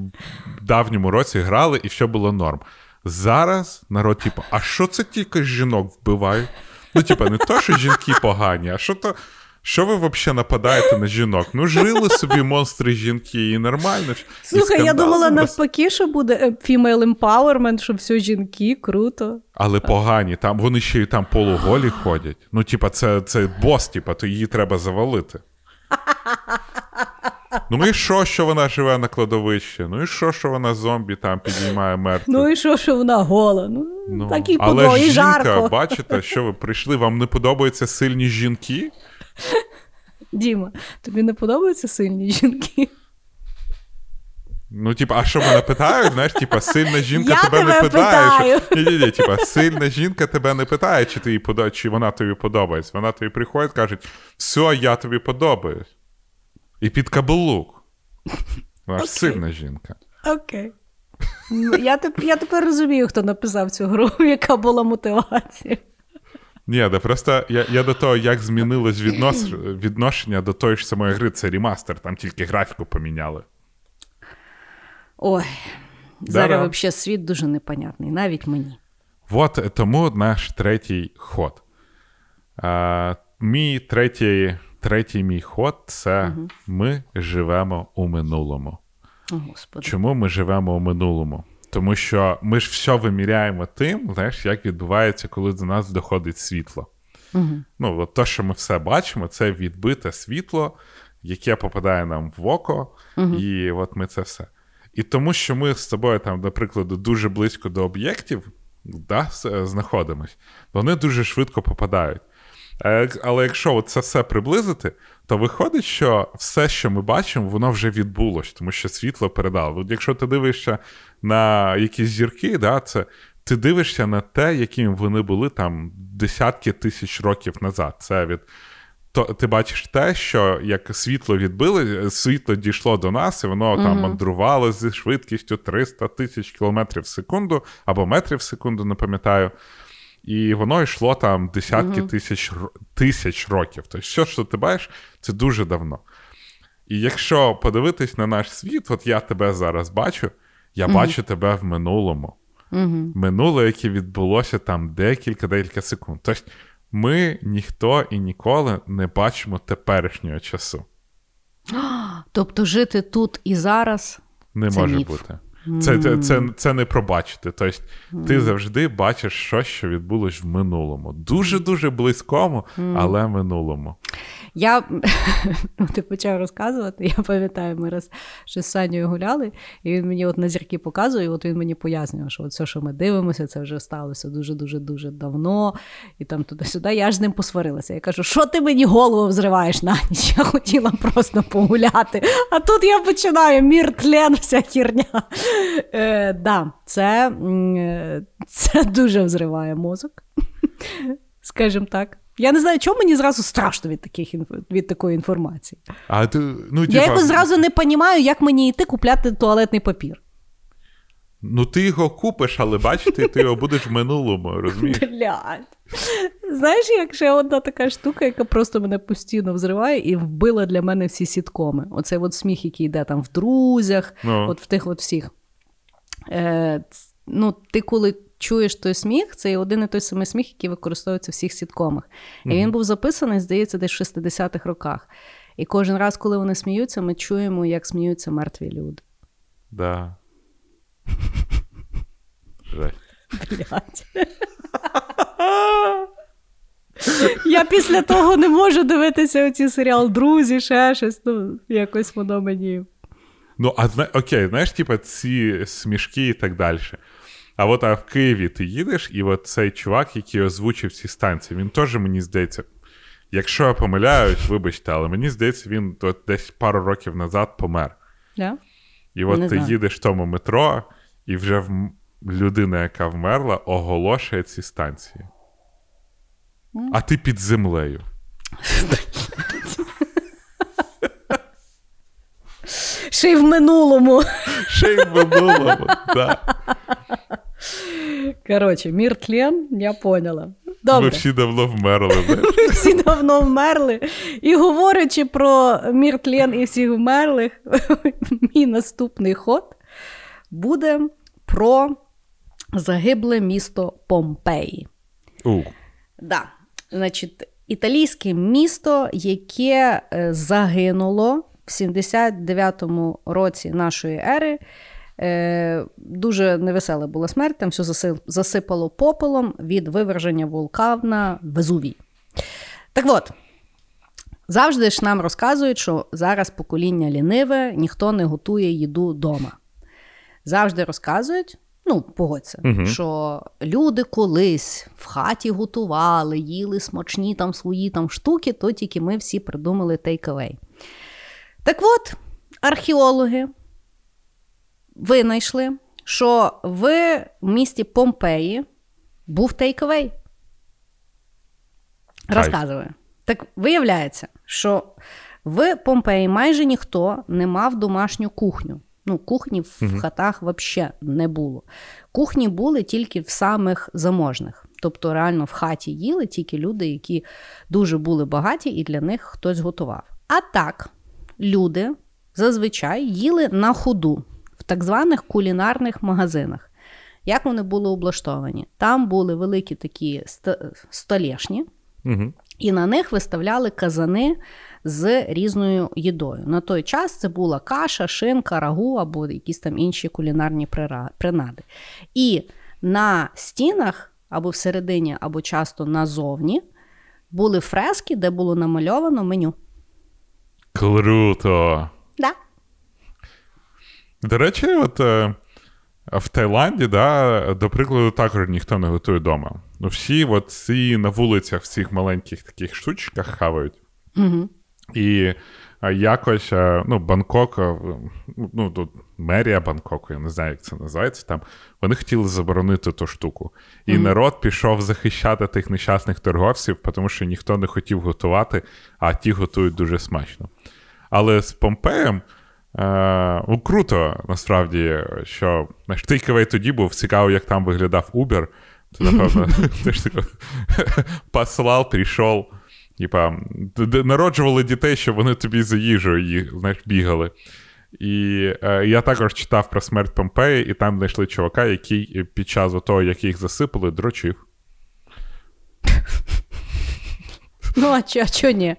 давньому році грали, і все було норм. Зараз народ, типу, а що це тільки жінок вбивають? Ну, типа, не то, що жінки погані, а що то. Що ви взагалі нападаєте на жінок? Ну, жили собі монстри жінки, і нормально. і Слухай, я думала навпаки, що буде е, female empowerment, що все жінки, круто. Але погані, там вони ще й там полуголі ходять. Ну, типа, це, це бос, типа, то її треба завалити. Ну і що, що вона живе на кладовищі? Ну і що, що вона зомбі там підіймає мертвих? Ну і що, що вона гола? Ну, Ну, так і подо, і жінка, жарко. бачите, що ви прийшли, вам не подобаються сильні жінки? Діма, тобі не подобаються сильні жінки? Ну, типа, а що мене питають? Знаєш, типа, сильна жінка Я тебе, не питає. Що... питаю. Ні, ні, ні, типа, сильна жінка тебе не питає, чи ти їй подо... чи вона тобі подобається. Вона тобі приходить, каже, все, я тобі подобаюсь. І під каблук. Вона ж Окей. сильна жінка. Окей. Ну, Я, я тепер розумію, хто написав цю гру, яка була мотивація. Ні, да просто я, я до того, як змінилось віднос... відношення до тої ж самої гри, це ремастер, там тільки графіку поміняли. Ой, зараз взагалі світ дуже непонятний, навіть мені. Вот е, тому наш третій ход. А, мій третій, третій мій ход це ми живемо у минулому. О, Господи. Чому ми живемо у минулому? Тому що ми ж все виміряємо тим, знаєш, як відбувається, коли до нас доходить світло. Угу. Ну, от те, що ми все бачимо, це відбите світло, яке попадає нам в око, і от ми це все. І тому, що ми з тобою, там, наприклад, дуже близько до об'єктів да, знаходимось, вони дуже швидко попадають. Але якщо це все приблизити, то виходить, що все, що ми бачимо, воно вже відбулось, тому що світло передало. От якщо ти дивишся на якісь зірки, да, це ти дивишся на те, якими вони були там десятки тисяч років назад. Це від то ти бачиш те, що як світло відбили, світло дійшло до нас, і воно там мандрувало зі швидкістю 300 тисяч кілометрів в секунду або метрів в секунду, не пам'ятаю. І воно йшло там десятки тисяч, ро- тисяч років. Тобто, все, що ти бачиш, це дуже давно. І якщо подивитись на наш світ, от я тебе зараз бачу, я бачу тебе в минулому. Угу. Минуле, яке відбулося там декілька-декілька секунд. Тобто ми ніхто і ніколи не бачимо теперішнього часу. Тобто жити тут і зараз. Не Це може міф. бути. Це, це, це, це не пробачити. Тобто, ти завжди бачиш щось, що відбулось в минулому. Дуже-дуже близькому, але минулому. Я ну, ти почав розказувати. Я пам'ятаю, ми раз ще з Санєю гуляли, і він мені от на зірки показує, і от він мені пояснював, що от все, що ми дивимося, це вже сталося дуже-дуже дуже давно, і там туди-сюди. Я ж з ним посварилася. Я кажу, що ти мені голову взриваєш на ніч? Я хотіла просто погуляти. А тут я починаю мір тлен, вся хірня. Е, да, це, е, це дуже взриває мозок. Скажімо так. Я не знаю, чому мені зразу страшно від таких від такої інформації. А ти, ну, Я типа, якось зразу не розумію, як мені йти купляти туалетний папір. ну ти його купиш, але бачити, ти його будеш в минулому, розумієш? Блядь. Знаєш, як ще одна така штука, яка просто мене постійно взриває і вбила для мене всі сіткоми. Оцей от сміх, який йде там в друзях, Ну. от в тих от всіх. Е, ну, ти коли чуєш той сміх, це один і той самий сміх, який використовується в всіх сіткомах. І він був записаний, здається, десь в 60-х роках. І кожен раз, коли вони сміються, ми чуємо, як сміються мертві люди. Да. Блядь. Я після того не можу дивитися оці серіал Друзі, ще щось. Ну, якось воно мені. Ну, а окей, знаєш, типа ці смішки і так далі. А от а в Києві ти їдеш, і от цей чувак, який озвучив ці станції, він теж мені здається. Якщо я помиляюсь, вибачте, але мені здається, він от десь пару років назад помер. Да? І от Не ти знаю. їдеш в тому метро, і вже в... людина, яка вмерла, оголошує ці станції. А ти під землею. Ще й в минулому. Ще й в минулому. да. Коротше, мір тлен, я поняла. Ми всі давно вмерли. Ми всі давно вмерли. І говорячи про мір тлен і всіх вмерлих, мій наступний ход буде про загибле місто Помпеї. У, Да. Значить, італійське місто, яке е, загинуло в 79-му році нашої ери. Е, дуже невесела була смерть, там все засипало попелом від виверження вулкана Везувій. Так от, завжди ж нам розказують, що зараз покоління ліниве, ніхто не готує їду вдома. Завжди розказують, ну, погодься, Мгм. що люди колись в хаті готували, їли смачні там свої там штуки, то тільки ми всі придумали take-away. Так от, археологи винайшли, що в місті Помпеї був take-away. Розказую. Так виявляється, що в Помпеї майже ніхто не мав домашню кухню. Ну, кухні в Мгм. хатах взагалі не було. Кухні були тільки в самих заможних. Тобто, реально в хаті їли тільки люди, які дуже були багаті, і для них хтось готував. А так, люди зазвичай їли на ходу в так званих кулінарних магазинах. Як вони були облаштовані? Там були великі такі столешні, угу. і на них виставляли казани з різною їдою. На той час це була каша, шинка, рагу або якісь там інші кулінарні принади. І на стінах або всередині, або часто назовні були фрески, де було намальовано меню. Круто. Да. До речі, от е, в Таїланді, да, до прикладу, також ніхто не готує вдома. Ну, всі от ці на вулицях в цих маленьких таких штучках хавають. Угу. І якось, е, ну, Бангкок, е, ну, тут мерія Бангкоку, я не знаю, як це називається там. Вони хотіли заборонити ту штуку. І Мгм. народ пішов захищати тих нещасних торговців, тому що ніхто не хотів готувати, а ті готують дуже смачно. Але з Помпеєм. Е, ну, круто, насправді, що знаєш, тейковей тоді був цікаво, як там виглядав Uber. Ти, напевно, послав, прийшов. Типа, народжували дітей, щоб вони тобі за їжею їх, знаєш, бігали. І е, я також читав про смерть Помпеї, і там знайшли чувака, який під час того, як їх засипали, дрочив. Ну, а чо, а чо ні?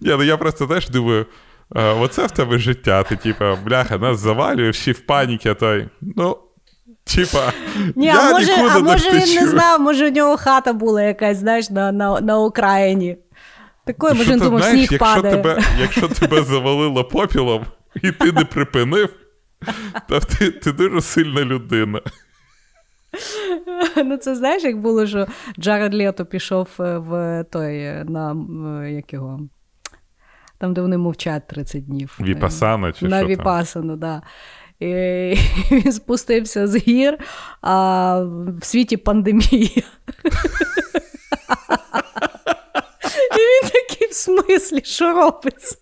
Ні, ну я просто теж думаю, е, оце в тебе життя. Ти, типа, бляха, нас завалює, всі в паніки, а той. Ну, типа, Ні, я а може, нікуди а може не він не знав, може у нього хата була якась, знаєш, на, на, на Україні. Він ти думав, знаєш, сніг якщо падає. тебе, якщо тебе завалило попілом, і ти не припинив, то ти, ти дуже сильна людина. Ну, це знаєш, як було, що Джаред Лето пішов е, в той е, на е, як його. Там, де вони мовчать 30 днів. Віпасана чи на що? Віпасану, да. І він спустився з гір, а в світі пандемія. І він такий в смислі, що робиться?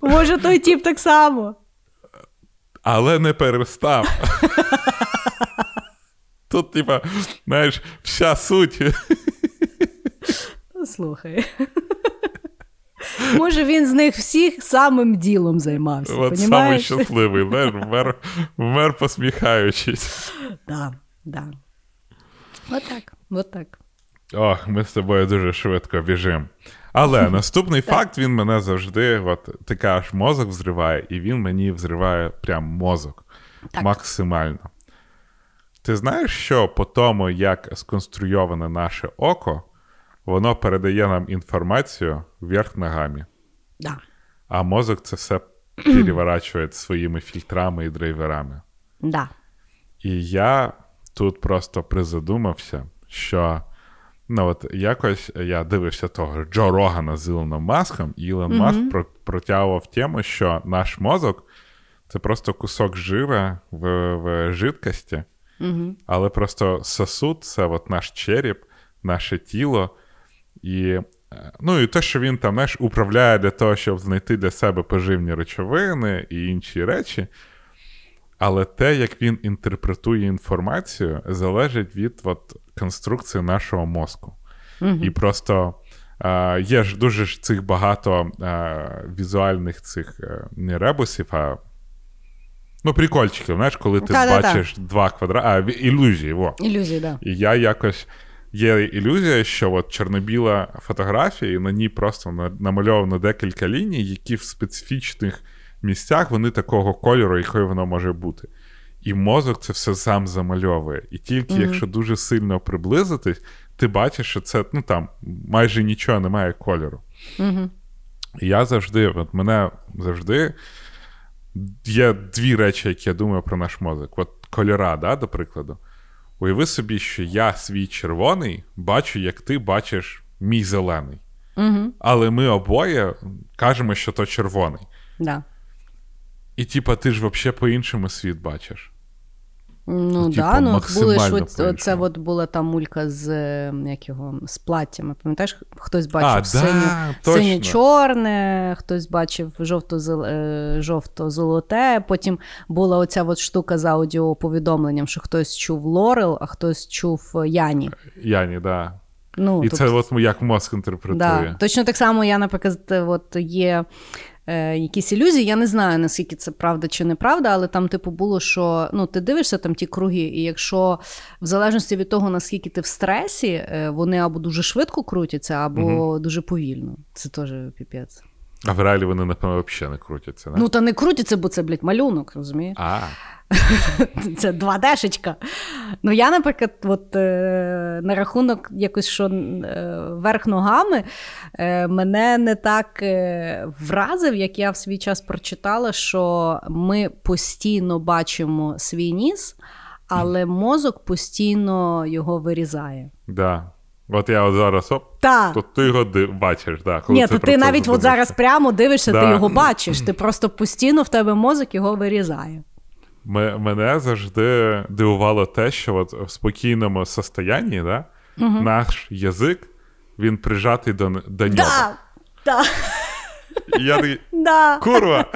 Може, той тіп так само. Але не перестав. Тут, типа, знаєш, вся суть. Слухай. Може, він з них всіх самим ділом займався. От самий щасливий, знаєш, вмер, вмер посміхаючись. Да, да. От так, от так. Ох, ми з тобою дуже швидко біжимо. Але наступний факт він мене завжди, от ти кажеш, мозок взриває, і він мені взриває прям мозок Так. максимально. Ти знаєш, що по тому, як сконструйоване наше око, воно передає нам інформацію вверх ногами. Да. А мозок це все переворачує своїми фільтрами і драйверами. Да. І я тут просто призадумався, що ну от якось я дивився того Джо Рогана з Ілоном Маском, і Ілон Маск про- протягував тему, що наш мозок це просто кусок жира в, в жидкості, але просто сосуд це от наш череп, наше тіло. І, е, ну, і те, що він там знаєш, управляє для того, щоб знайти для себе поживні речовини і інші речі. Але те, як він інтерпретує інформацію, залежить від от, конструкції нашого мозку. І просто е, є ж дуже ж цих багато е, візуальних цих е, не ребусів, а ну, прикольчиків, знаєш, коли ти Та-та-та. бачиш два квадрати, ілюзії, во. Ілюзії, да. І я якось. Є ілюзія, що от чорно-біла фотографія, і на ній просто на- намальовано декілька ліній, які в специфічних місцях вони такого кольору, якою воно може бути. І мозок це все сам замальовує. І тільки якщо дуже сильно приблизитись, ти бачиш, що це ну там майже нічого немає кольору. І я завжди, от мене завжди є дві речі, які я думаю про наш мозок. От кольора, да, до прикладу. Уяви собі, що я свій червоний бачу, як ти бачиш мій зелений. Угу. Але ми обоє кажемо, що то червоний. Да. І типа, ти ж взагалі по-іншому світ бачиш. Ну, типу, да, ну були ж от, це от була та мулька з е, як його, з платтями. Пам'ятаєш, хтось бачив А, да, синю, синьо-чорне, хтось бачив е, жовто-золоте. Потім була оця от штука з аудіоповідомленням, що хтось чув Лорел, а хтось чув е, Яні. Яні, да. Ну, І тобто- це от як мозк інтерпретує. Да. Точно так само я, наприклад, от є е, якісь ілюзії. Я не знаю, наскільки це правда чи неправда, але там, типу, було, що ну, ти дивишся там ті круги, і якщо в залежності від того, наскільки ти в стресі, е, вони або дуже швидко крутяться, або дуже повільно. Це теж піпець. А в реалі вони, напевно, взагалі не крутяться. Не? Ну, та не крутяться, бо це, блядь, малюнок, розумієш? А, Це 2D-шечка. Ну, я, наприклад, от, е, на рахунок якось, що е, верх ногами, е, мене не так е, вразив, як я в свій час прочитала, що ми постійно бачимо свій ніс, але мозок постійно його вирізає. да. От я от зараз оп, Так. то ти його бачиш, да, коли Ні, то ти навіть от зараз прямо дивишся, ти його бачиш. Ти просто постійно в тебе мозок його вирізає. Мене завжди дивувало те, що от в спокійному состоянні да, наш язик він прижатий до, до нього. Так, І я такий, да. курва!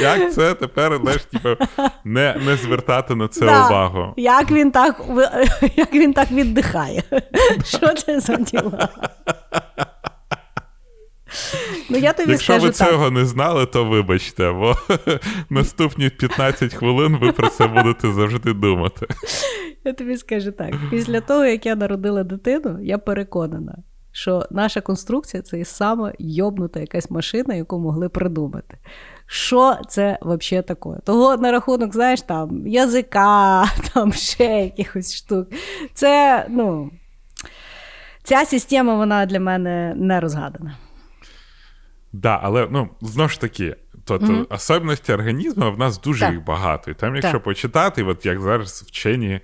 Як це тепер знаєш, типу, не, не звертати на це Да. увагу? Як він так як він так віддихає? Що це за діла? Ну, я тобі Якщо скажу ви так. цього не знали, то вибачте, бо наступні 15 хвилин ви про це будете завжди думати. Я тобі скажу так: після того, як я народила дитину, я переконана, що наша конструкція це і сама йобнута якась машина, яку могли придумати. Що це взагалі таке? Того на рахунок, знаєш, там язика, там ще якихось штук. Це, ну, ця система, вона для мене не розгадана. Да, але ну знову ж таки, то, то особливості організму в нас дуже Так. їх багато. І там, якщо Так. почитати, от як зараз вчені.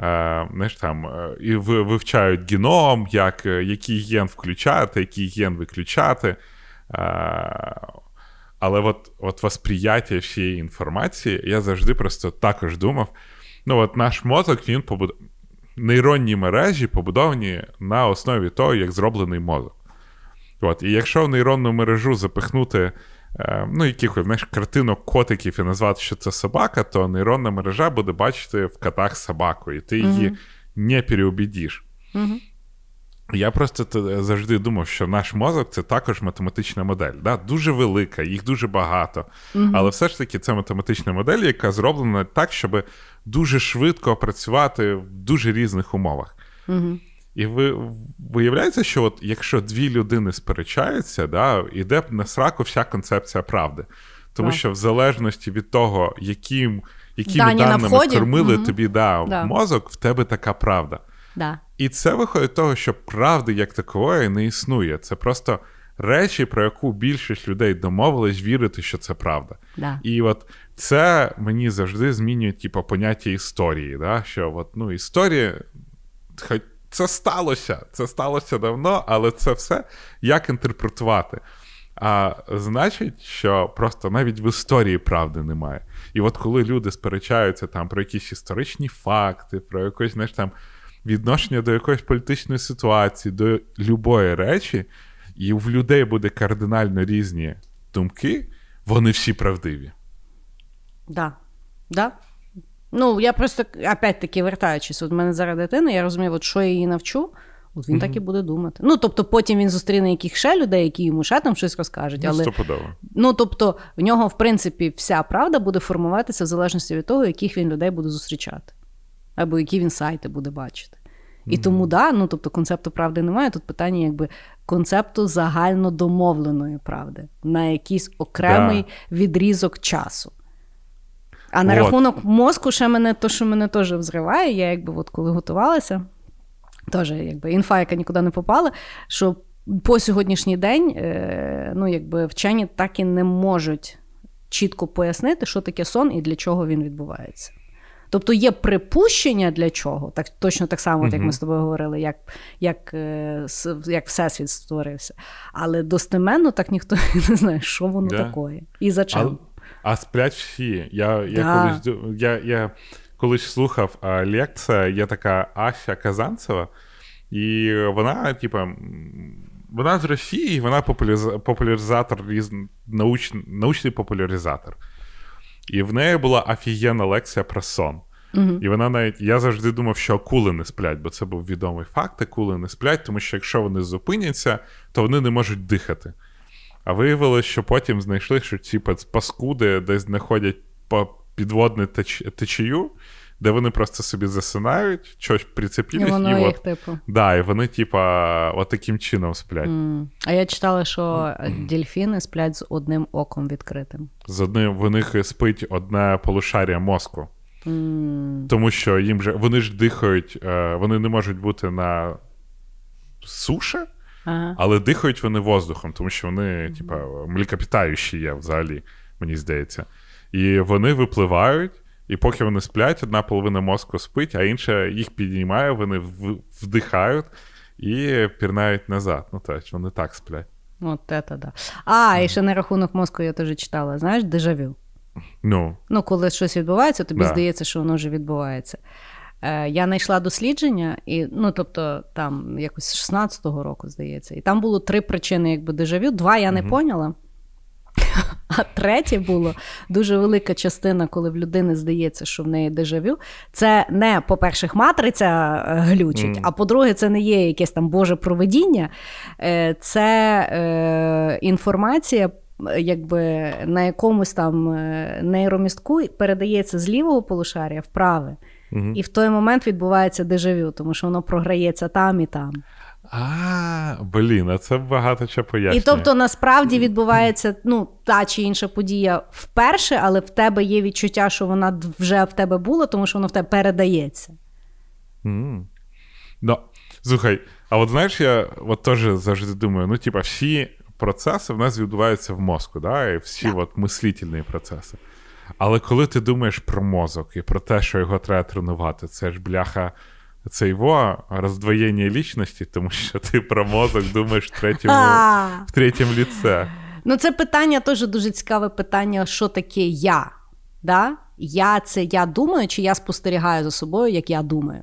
Е, знаєш, там, е, і вивчають геном, як, е, який ген включати, який ген виключати. Е, але от, от восприяття всієї інформації, я завжди просто також думав: ну, от наш мозок, він побуд... нейронні мережі побудовані на основі того, як зроблений мозок. От, і якщо в нейронну мережу запихнути е, ну, якихось знаєш, картинок котиків і назвати, що це собака, то нейронна мережа буде бачити в котах собаку, і ти її не переубідіш. Я просто завжди думав, що наш мозок це також математична модель. Да? Дуже велика, їх дуже багато. Але все ж таки це математична модель, яка зроблена так, щоб дуже швидко працювати в дуже різних умовах. І ви виявляється, що от якщо дві людини сперечаються, да, іде на сраку вся концепція правди. Тому Да. що в залежності від того, яким, якими Дані даними вході. кормили Мгм. тобі да, Да. мозок, в тебе така правда. Да. І це виходить того, що правди як такової не існує. Це просто речі, про яку більшість людей домовились вірити, що це правда. Да. І от це мені завжди змінює типу, поняття історії. Да? Що от, ну, історія, хоч це сталося, це сталося давно, але це все як інтерпретувати. А значить, що просто навіть в історії правди немає. І от коли люди сперечаються там про якісь історичні факти, про якось, знаєш, там відношення до якоїсь політичної ситуації, до любої речі, і в людей буде кардинально різні думки, вони всі правдиві. Да. Да. Ну, я просто, опять-таки, вертаючись, от в мене зараз дитина, я розумію, от що я її навчу, от він так і буде думати. Ну, тобто, потім він зустріне яких ще людей, які йому ще там щось розкажуть. Ну, Але, Стопудово. ну, тобто, в нього, в принципі, вся правда буде формуватися в залежності від того, яких він людей буде зустрічати, або які він сайти буде бачити. І тому, да, ну тобто концепту правди немає. Тут питання, якби концепту загальнодомовленої правди на якийсь окремий відрізок часу. А на От. рахунок мозку, ще мене то, що мене теж взриває, я якби от коли готувалася, теж якби інфа, яка нікуди не попала, що по сьогоднішній день е, ну, якби вчені так і не можуть чітко пояснити, що таке сон і для чого він відбувається. Тобто є припущення для чого, так точно так само, як ми з тобою говорили, як, як, е, як Всесвіт створився. Але достеменно так ніхто не знає, що воно Да. таке і за чим. А, а сплять всі. Я, я, Да. колись, я, я колись слухав а, лекція, є така Ася Казанцева, і вона, типа, вона з Росії, вона популяризатор, науч, научний популяризатор. І в неї була офігенна лекція про сон. І вона навіть, я завжди думав, що акули не сплять, бо це був відомий факт, акули не сплять, тому що якщо вони зупиняться, то вони не можуть дихати. А виявилось, що потім знайшли, що ці паскуди десь знаходять по підводну теч... течію, де вони просто собі засинають, щось І прицепились, воно і, їх, от, типу. да, і вони, типа, от таким чином сплять. М. А я читала, що дельфіни сплять з одним оком відкритим. З одним в них спить одне полушарія мозку. М. Тому що їм же вони ж дихають, е, вони не можуть бути на суші, Ага. але дихають вони воздухом, тому що вони, типа, млекопитаючі є взагалі, мені здається. І вони випливають, і поки вони сплять, одна половина мозку спить, а інша їх піднімає, вони вдихають і пірнають назад. Ну, тобто вони так сплять. От це да. А, і ще на рахунок мозку я теж читала. Знаєш, дежавю. Ну, Ну, коли щось відбувається, тобі Да. здається, що воно вже відбувається. Е, я знайшла дослідження, і, ну, тобто, там якось з 16-го року, здається, і там було три причини, якби дежавю. Два я не поняла. А третє було дуже велика частина, коли в людини здається, що в неї дежавю. Це не, по-перше, матриця е, глючить, а по-друге, це не є якесь там Боже проведіння. Е, Це е, інформація, якби на якомусь там е, нейромістку передається з лівого полушарія в праве. І в той момент відбувається дежавю, тому що воно програється там і там. А, блін, а це багато чого пояснює. І тобто насправді відбувається ну, та чи інша подія вперше, але в тебе є відчуття, що вона вже в тебе була, тому що воно в тебе передається. М. Ну, слухай, а от знаєш, я от теж завжди думаю: ну, типа, всі процеси в нас відбуваються в мозку, да? і всі от мислительні процеси. Але коли ти думаєш про мозок і про те, що його треба тренувати, це ж бляха. Це його роздвоєння лічності, тому що ти про мозок думаєш в третьому, в третьому ліце. Ну, це питання теж дуже цікаве питання, що таке я. Да? Я це я думаю, чи я спостерігаю за собою, як я думаю.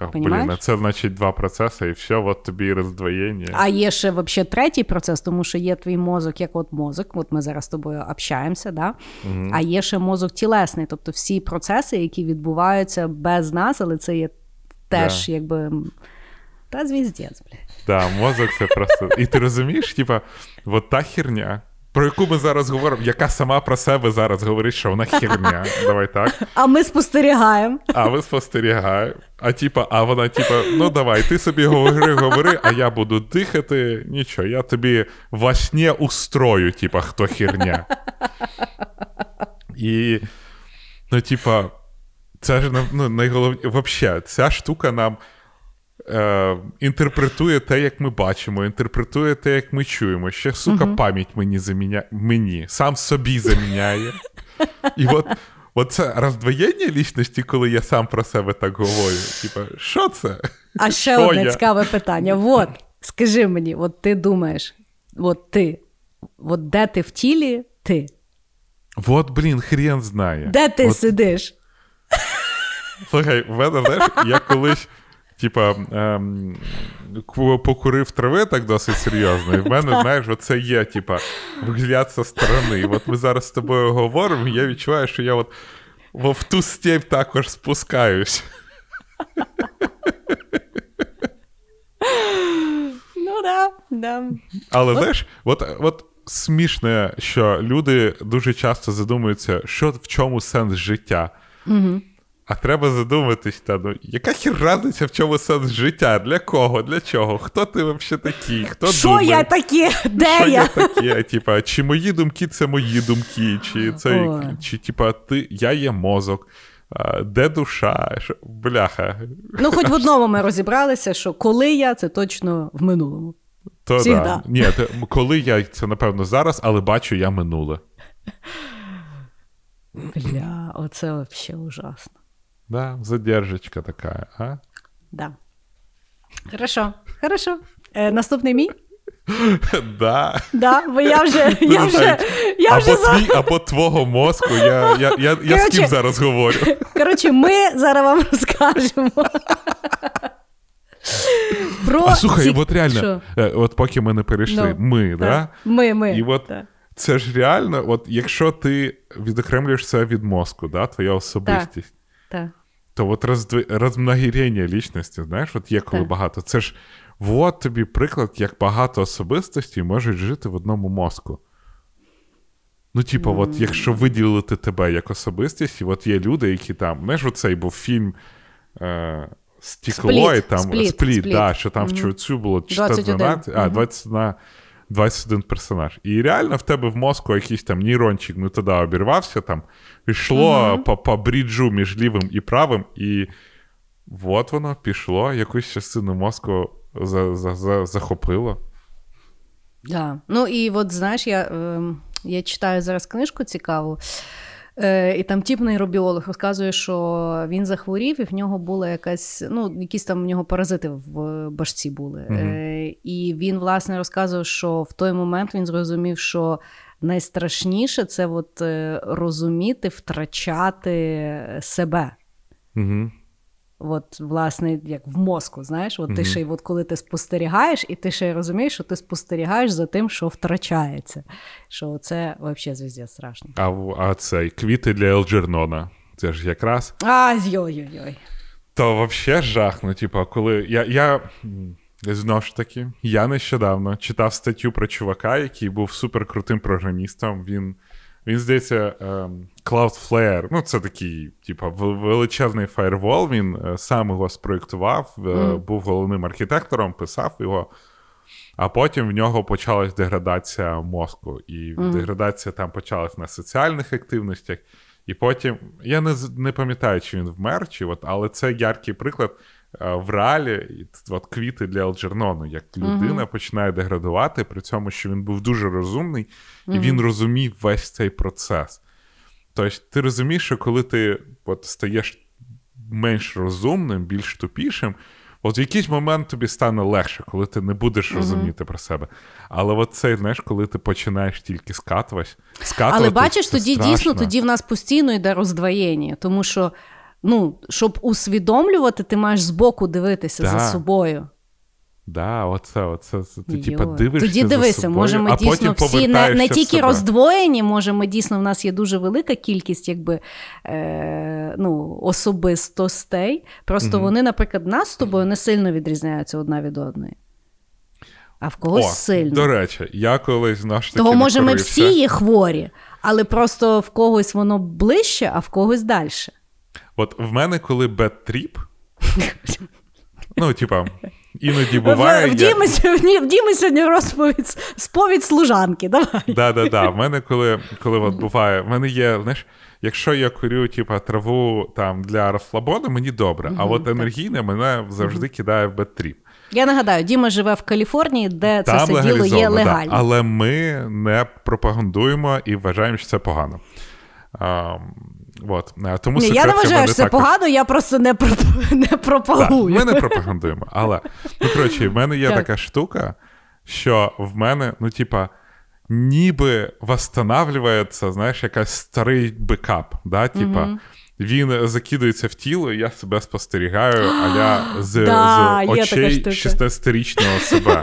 А, Блін, а це значить два процеси, і все, от тобі і роздвоєння. А є ще вообще третій процес, тому що є твій мозок, як от мозок, от ми зараз з тобою общаємося, да? а є ще мозок тілесний, тобто всі процеси, які відбуваються без нас, але це є теж Да. якби. Та звіздець, блядь. Да, мозок це просто. І ти розумієш, типа, от та херня. Про яку ми зараз говоримо, яка сама про себе зараз говорить, що вона херня. Давай так. А ми спостерігаємо. А ви спостерігаємо. А типа, а вона, типа, ну давай, ти собі говори, говори, а я буду дихати. Нічого, я тобі во сні устрою, типа, хто херня. І, ну, типа, це ж ну, найголовніше. Взагалі, ця штука нам е, інтерпретує те, як ми бачимо, інтерпретує те, як ми чуємо. Ще, сука, uh пам'ять мені заміняє. Мені, сам собі заміняє. І от. Оце роздвоєння лічності, коли я сам про себе так говорю. Типа, що це? А ще що одне я? цікаве питання. От, скажи мені, от ти думаєш, от ти, от де ти в тілі, ти? От, блін, хрен знає. Де ти От, сидиш? Слухай, в мене, знаєш, я колись, типа, ем, покурив трави так досить серйозно, і в мене, знаєш, оце є, типа, вигляд зі сторони. От ми зараз з тобою говоримо, і я відчуваю, що я от в в ту степь також спускаюсь. Ну да, да. Але знаєш, от, от смішне, що люди дуже часто задумуються, що в чому сенс життя. Угу. А треба задуматись, та ну яка хір разниця, в чому сенс життя? Для кого? Для чого? Хто ти взагалі такий? Хто Що думає? я таке? Де Що я? я? Типа, чи мої думки це мої думки, чи це Ой. чи типа ти я є мозок, а, де душа? Що, бляха. Ну, хоч в одному ми розібралися, що коли я, це точно в минулому. То да. Ні, те, коли я це напевно зараз, але бачу я минуле. Бля, оце взагалі ужасно. Да, задержечка така, а? Да. Хорошо, хорошо. Е, наступний мій? Да. Да, бо я вже, я вже, я або вже за... твій, або твого мозку. Я, я, я, я з ким зараз говорю. Коротше, ми зараз вам розкажемо. Про А слухай, ці- от реально, Що? е, от поки ми не перейшли, Ну, ми, Так. да? Ми, ми. І от так. це ж реально, от якщо ти відокремлюєш це від мозку, да, твоя особистість, Так. То от розмногірення лічності, знаєш, от є коли Так. багато. Це ж от тобі приклад, як багато особистостей можуть жити в одному мозку. Ну, типу, от якщо виділити тебе як особистість, і от є люди, які там, знаєш, оцей був фільм е, Стекло, і там Спліт, Спліт, Спліт. Да, що там в Мгм. чувацю було 21. 14, а, Мгм. 21, 21 персонаж. І реально в тебе в мозку якийсь там нейрончик не туди обірвався, там йшло по, по бріджу між лівим і правим, і от воно пішло, якусь частину мозку за, за, за, захопило. Да. Ну і от знаєш, я, е, я читаю зараз книжку цікаву. Е, і там тіп нейробіолог розказує, що він захворів, і в нього була якась, ну, якісь там в нього паразити в башці були. Мгм. Е, і він, власне, розказував, що в той момент він зрозумів, що найстрашніше це от, е, розуміти, втрачати себе. Угу. От, власне, як в мозку, знаєш, от ти ще й от коли ти спостерігаєш, і ти ще й розумієш, що ти спостерігаєш за тим, що втрачається. Що це взагалі звіздя страшно. А, а цей квіти для Елджернона. Це ж якраз. А, йой-йой-йой. То вообще жах. Ну, типа, коли я. я... Знову ж таки, я нещодавно читав статтю про чувака, який був суперкрутим програмістом. Він, він здається, ем, Cloudflare, ну, це такий, типа, величезний фаєрвол. Він е, сам його спроєктував, Мгм. був головним архітектором, писав його. А потім в нього почалась деградація мозку. І Мгм. деградація там почалась на соціальних активностях. І потім, я не, не пам'ятаю, чи він вмер, чи от, але це яркий приклад в реалі, от квіти для Елджернону, як людина Мгм. починає деградувати, при цьому, що він був дуже розумний, і Мгм. він розумів весь цей процес. Тобто, ти розумієш, що коли ти от, стаєш менш розумним, більш тупішим, от в якийсь момент тобі стане легше, коли ти не будеш розуміти про себе. Але от цей, знаєш, коли ти починаєш тільки скатуватись, скатувати, Але бачиш, це тоді страшно. дійсно тоді в нас постійно йде роздвоєння, тому що, ну, щоб усвідомлювати, ти маєш збоку дивитися Да. за собою. Да, оце, оце, це, ти типа дивишся Тоді за дивися, собою, може ми а дійсно всі не, не тільки себе. роздвоєні, може, ми дійсно в нас є дуже велика кількість якби, е, ну, особистостей. Просто Мгм. вони, наприклад, нас з тобою не сильно відрізняються одна від одної. а в когось О, сильно. До речі, я колись ж Того, може, ми всі є хворі, але просто в когось воно ближче, а в когось далі. От в мене, коли bad trip, ну, типа, іноді буває. В, в, я- в Діми сьогодні розповідь сповідь служанки. Давай. Да, да, да. В мене, коли, коли от буває, в мене є, знаєш, якщо я курю, типа, траву там для розслабону, мені добре. А от енергійне мене завжди кидає в bad trip. Я нагадаю, Діма живе в Каліфорнії, де це все діло є легалізовано, да. легально. Але ми не пропагандуємо і вважаємо, що це погано. А, от. Тому Ні, я не вважаю, що це також- погано, я просто не, проп... не Так, пропагую. ми не пропагандуємо. Але ну, коротше, в мене є Так. така штука, що в мене, ну, типа, ніби восстанавливається, знаєш, якась старий бекап. Да? Типа, він закидується в тіло, і я себе спостерігаю, аля з, Да, з очей 16-річного себе.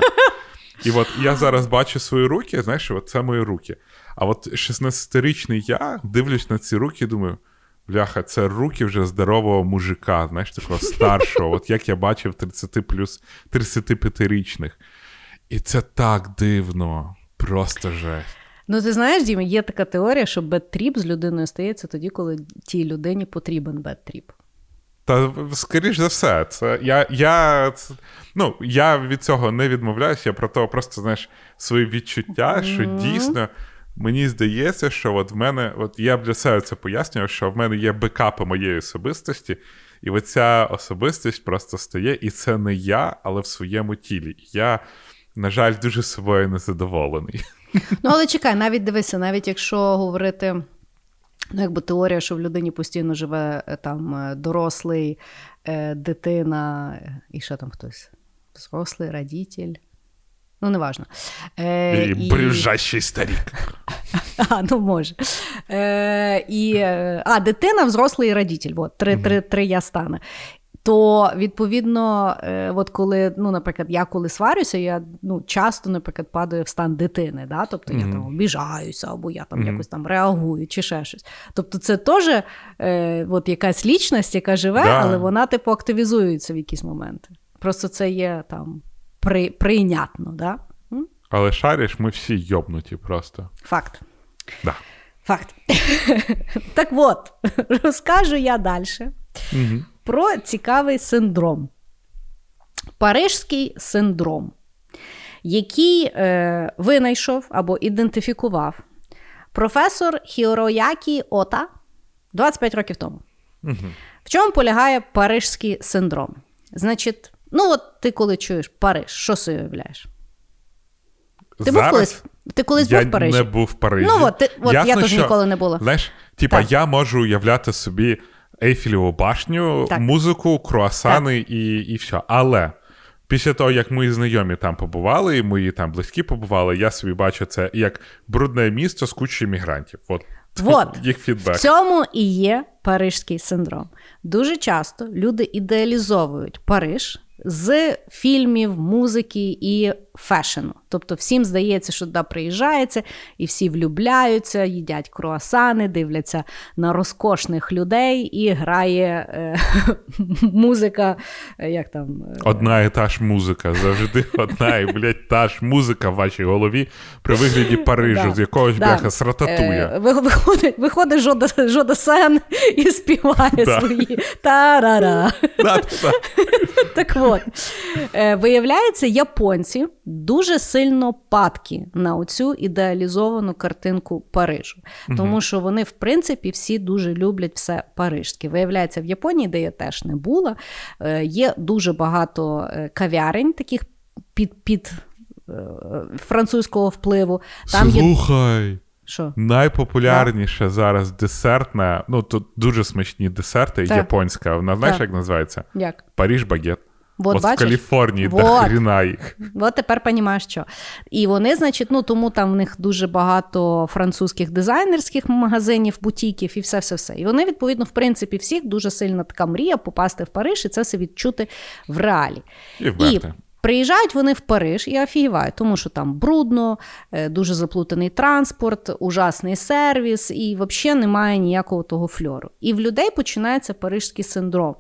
І от я зараз бачу свої руки, знаєш, от це мої руки. А от 16-річний я дивлюсь на ці руки і думаю. Бляха, це руки вже здорового мужика, знаєш, такого старшого, от як я бачив 30 плюс 35-річних. І це так дивно, просто жесть. Ну, ти знаєш, Діма, є така теорія, що bad trip з людиною стається тоді, коли тій людині потрібен bad trip. Та скоріш за все, це я, я, це, ну, я від цього не відмовляюся, я про то просто знаєш свої відчуття, що дійсно мені здається, що от в мене, от я для себе це пояснював, що в мене є бекапи моєї особистості, і оця особистість просто стає, і це не я, але в своєму тілі. Я, на жаль, дуже собою незадоволений. Ну, але чекай, навіть дивися, навіть якщо говорити, ну, якби теорія, що в людині постійно живе е, там е, дорослий, е, дитина, і ще там хтось. Взрослий, радітель. Ну, неважно. Е, І брюжащий старік. А, ну може. Е, і, е, а, дитина, взрослий і радітель. От, три, три, три я стане. То, відповідно, е, от коли, ну, наприклад, я коли сварюся, я ну, часто, наприклад, падаю в стан дитини. Да? Тобто я там обіжаюся, або я там якось там реагую, чи ще щось. Тобто, це теж е, от якась лічність, яка живе, Да. але вона, типу, активізується в якісь моменти. Просто це є там при, прийнятно, да? М? Але шариш, ми всі йобнуті просто. Факт. Да. Факт. так от, розкажу я далі Угу. про цікавий синдром. Парижський синдром, який е, винайшов або ідентифікував професор Хіроякі Ота 25 років тому. В чому полягає парижський синдром? Значить, ну от ти коли чуєш Париж, що собі уявляєш? Ти був колись, ти колись я був в Парижі? не був в Парижі. Ну, от, ти- от я теж що, ніколи не була. Знаєш, типа, я можу уявляти собі Ейфелеву башню, Так. музику, круасани і, і все. Але після того, як мої знайомі там побували, і мої там близькі побували, я собі бачу це як брудне місто з кучою мігрантів. От, Вот. їх фідбек. В цьому і є парижський синдром. Дуже часто люди ідеалізовують Париж з фільмів, музики і фешену. Тобто всім здається, що туди приїжджається, і всі влюбляються, їдять круасани, дивляться на розкошних людей, і грає е, музика, е, як там. е, Одна і та ж музика, завжди одна і, блядь, та ж музика в вашій голові при вигляді Парижу, Да. з якогось Да. бляха срататує. Е, Виходить, виходить Жода, Жода Сен і співає Да. свої тарара. Так от, виявляється, японці дуже сильно падкі на оцю ідеалізовану картинку Парижу. Тому що вони, в принципі, всі дуже люблять все парижське. Виявляється, в Японії, де я теж не була, е, є дуже багато е, кав'ярень, таких під, під е, французького впливу. Там є Слухай. що? Найпопулярніше зараз десертна, ну тут дуже смачні десерти, Так. японська. Вона знаєш, Так. як називається? Як? Паріж багет. Вот, От в бачиш? Каліфорнії до Вот. хріна їх. От тепер розумієш, що. І вони, значить, ну тому там в них дуже багато французьких дизайнерських магазинів, бутіків і все, все, все. І вони, відповідно, в принципі, всіх дуже сильна така мрія попасти в Париж і це все відчути в реалі. І вмерти. Приїжджають вони в Париж і офігівають, тому що там брудно, е, дуже заплутаний транспорт, ужасний сервіс, і взагалі немає ніякого того фльору. І в людей починається парижський синдром.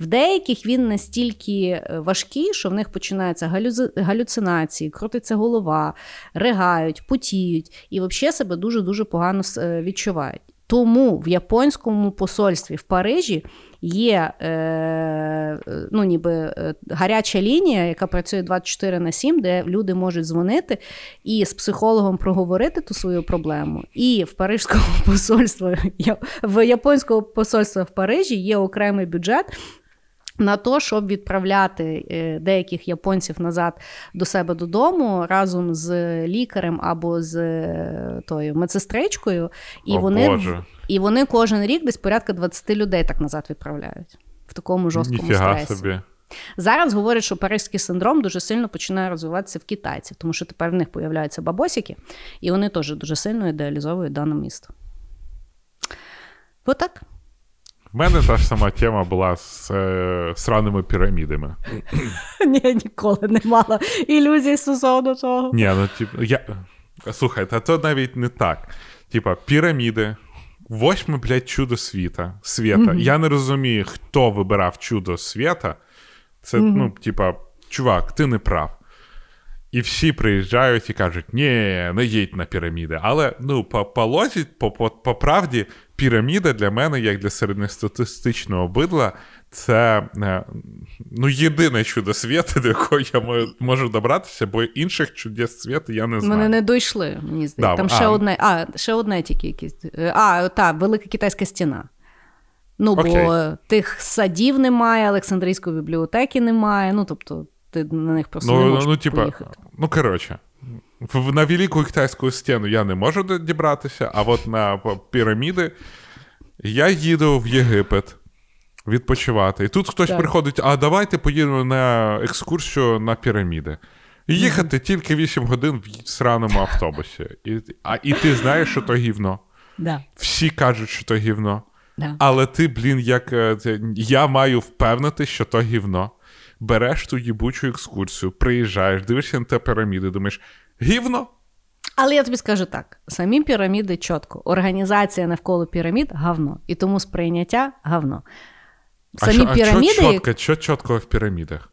В деяких він настільки е, важкий, що в них починаються галюзи- галюцинації, крутиться голова, ригають, потіють і взагалі себе дуже-дуже погано е, відчувають. Тому в японському посольстві в Парижі є е, ну, ніби е, гаряча лінія, яка працює 24 на 7, де люди можуть дзвонити і з психологом проговорити ту свою проблему. І в парижському посольстві, в японського посольства в Парижі є окремий бюджет. На то, щоб відправляти е, деяких японців назад до себе додому разом з лікарем або з е, тою медсестричкою, і О, вони Боже. і вони кожен рік десь порядка 20 людей так назад відправляють в такому жорсткому Ніфіга стресі. собі. Зараз говорять, що паризький синдром дуже сильно починає розвиватися в китайців, тому що тепер в них появляються бабосики, і вони теж дуже сильно ідеалізовують дане місто. Отак. В мене та ж сама тема була з е, сраними пірамідами. Ні, ніколи не мала ілюзій стосовно того. Ні, ну типу, я. Слухай, та то навіть не так. Типа, піраміди, восьме, блядь, чудо світа. Світа. Я не розумію, хто вибирав чудо світа. Це, ну, типа, чувак, ти не прав. І всі приїжджають і кажуть, ні, не їдь на піраміди. Але ну, по, по лозі, по, по, по правді, піраміда для мене, як для середньостатистичного бидла, це е, ну, єдине чудо світу, до якого я можу добратися, бо інших чудес світу я не знаю. Вони не дійшли, мені здається. Да, Там а. ще одне, а, ще одне тільки якесь. Е, А, та, велика китайська стіна. Ну, бо тих садів немає, Олександрійської бібліотеки немає. Ну, тобто, ти на них просто не Ну, можеш ну, типа, поїхати. ну, коротше, на Велику Китайську стіну я не можу дібратися, а от на піраміди я їду в Єгипет відпочивати. І тут хтось Так. приходить, а давайте поїдемо на екскурсію на піраміди. І Їхати тільки 8 годин в сраному автобусі. І, а, і ти знаєш, що то гівно. Да. Всі кажуть, що то гівно. Да. Але ти, блін, як е, я маю впевнити, що то гівно. Береш ту їбучу екскурсію, приїжджаєш, дивишся на те піраміди, думаєш, гівно? Але я тобі скажу так: самі піраміди чітко. Організація навколо пірамід гавно. І тому сприйняття гавно. А Самі що, а піраміди. що чітко, що чітко в пірамідах?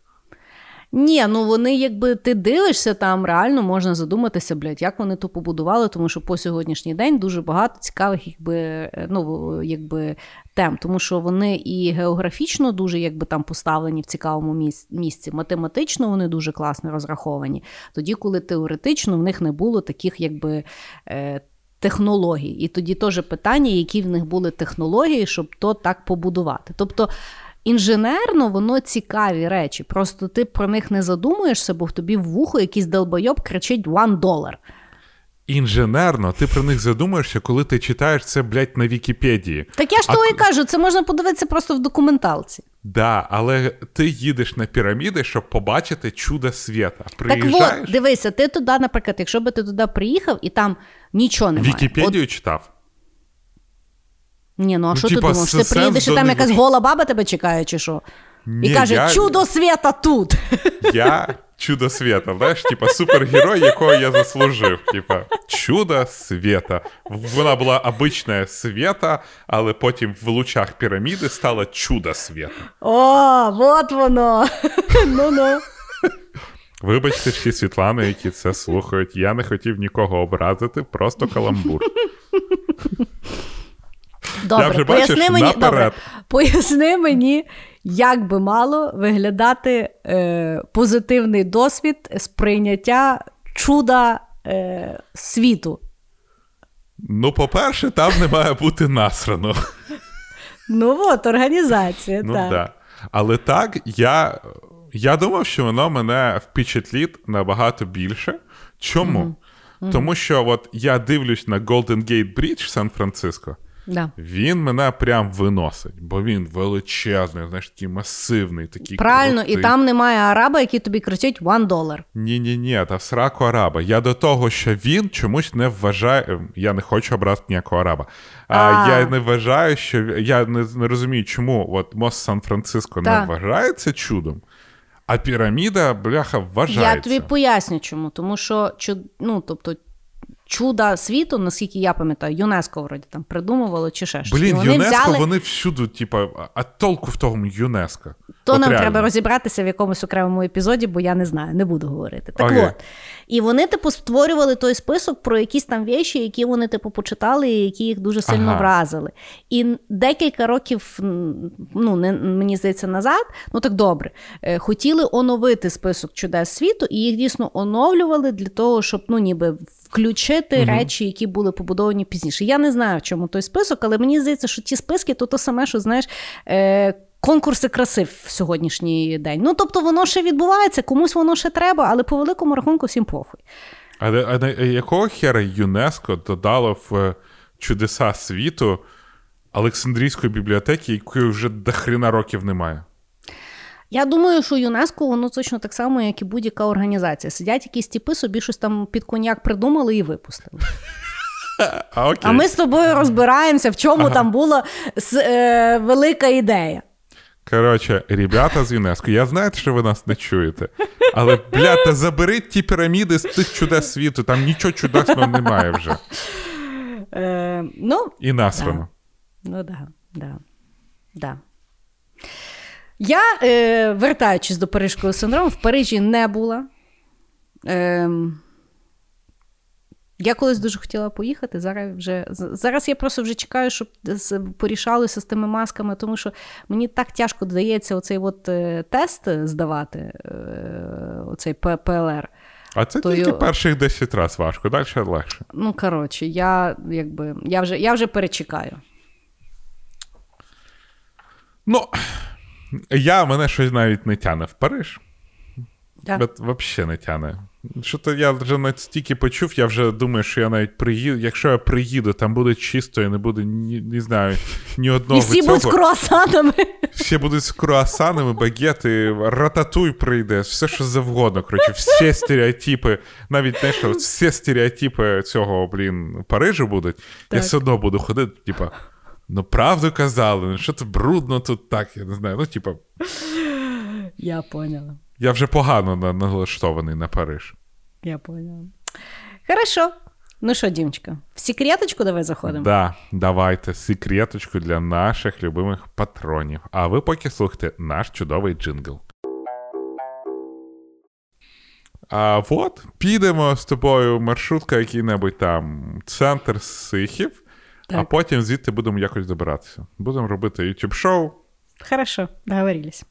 Ні, ну вони, якби ти дивишся там, реально можна задуматися, блядь, як вони то побудували, тому що по сьогоднішній день дуже багато цікавих, якби, е, ну, якби тем, тому що вони і географічно дуже якби там поставлені в цікавому місці, математично вони дуже класно розраховані. Тоді, коли теоретично в них не було таких, якби. Е, Технологій, і тоді теж питання, які в них були технології, щоб то так побудувати. Тобто інженерно воно цікаві речі. Просто ти про них не задумуєшся, бо в тобі в вухо якийсь долбойоб кричить one долар. Інженерно, ти про них задумаєшся, коли ти читаєш це, блядь, на Вікіпедії. Так я ж А того і кажу, це можна подивитися просто в документалці. Да, але ти їдеш на піраміди, щоб побачити чудо світа. Так от, дивися, ти туди, наприклад, якщо би ти туди приїхав і там нічого немає. Вікіпедію читав. Ні, ну а Ну, що типа, ти думав? Що ти приїдеш і там якась гола баба тебе чекає, чи що? Ні, і каже, я- чудо світа тут. Я чудо света, знаєш, типа супергерой, якого я заслужив. Типа, чудо света. Вона була обична света, але потім в лучах піраміди стала чудо света. О, от воно. Ну-ну. Вибачте всі Світлани, які це слухають. Я не хотів нікого образити, просто каламбур. Добре, вже поясни бачиш, мені, добре, поясни мені, як би мало виглядати е, позитивний досвід сприйняття чуда е, світу. Ну, по-перше, там не має бути насрано. Ну от, організація, Ну так. да. Але так, я, я думав, що воно мене впечатлить набагато більше. Чому? Тому що от я дивлюсь на Golden Gate Bridge в Сан-Франциско. Да. Він мене прям виносить, бо він величезний, знаєш, такий масивний, такий. Правильно, і там немає араба, який тобі кричить one долар. Ні, ні, ні, та в сраку араба. Я до того, що він чомусь не вважає. Я не хочу обрати ніякого араба. А, А. я не вважаю, що я не, не розумію, чому от мост Сан-Франциско не вважається чудом, а піраміда, бляха, вважається. Я тобі поясню, чому. Тому що чу- ну, тобто, чуда світу, наскільки я пам'ятаю, ЮНЕСКО вроді там придумувало чи ще щось. Блін, вони ЮНЕСКо, взяли... вони всюди, типа, а толку в тому ЮНЕСКо. То От нам реально. треба розібратися в якомусь окремому епізоді, бо я не знаю, не буду говорити. Так Окей. от. І вони, типу, створювали той список про якісь там віші, які вони, типу, почитали, і які їх дуже сильно Ага. вразили. І декілька років, ну, не, мені здається, назад, ну так добре, е, хотіли оновити список чудес світу, і їх дійсно оновлювали для того, щоб ну, ніби включити речі, які були побудовані пізніше. Я не знаю, в чому той список, але мені здається, що ті списки то те саме, що знаєш. Е, Конкурси краси в сьогоднішній день. Ну тобто воно ще відбувається, комусь воно ще треба, але по великому рахунку всім похуй. А, а на- якого хера ЮНЕСКо додало в е, чудеса світу Олександрійської бібліотеки, якої вже до хрена років немає? Я думаю, що ЮНЕСКО воно точно так само, як і будь-яка організація. Сидять якісь тіпи, собі щось там під коньяк придумали і випустили. А, окей. А ми з тобою розбираємося, в чому там була с- е, велика ідея. Коротше, ребята з ЮНЕСКО, я знаю, що ви нас не чуєте. Але, бля, та заберіть ті піраміди з тих чудес світу, там нічого чудесного немає вже. Е, ну, І насрано. Ну да, да, да. Я, е, вертаючись до Парижського синдрому, в Парижі не була. Е, я колись дуже хотіла поїхати. Зараз вже зараз я просто вже чекаю, щоб порішалося з тими масками, тому що мені так тяжко дається оцей от е, тест здавати, е, оцей ПЛР. А це То тільки й- перших 10 разів важко, далі легше. Ну, коротше, я якби я вже, я вже перечекаю. Ну, я мене щось навіть не тяне в Париж. Так. От Взагалі не тяне. Що то я вже настільки почув, я вже думаю, що я навіть приїду. Якщо я приїду, там буде чисто і не буде ні, не знаю, ні одного І всі цього. будуть з круасанами. Всі будуть з круасанами, багети, рататуй прийде, все що завгодно. Коротше, всі стереотипи, навіть не що, всі стереотипи цього, блін, Парижу будуть. Я все одно буду ходити, типа, ну правду казали, ну що це брудно тут так, я не знаю. Ну, типа, Я поняла. я вже погано налаштований на Париж. Я поняла. Хорошо. Ну що, Дімочка, в секреточку давай заходимо. Да, давайте секреточку для наших любимих патронів. А ви поки слухайте наш чудовий джингл. А от підемо з тобою маршрутка, який-небудь там центр Сихів, а потім звідти будемо якось добиратися. Будемо робити YouTube шоу. Хорошо, договорились.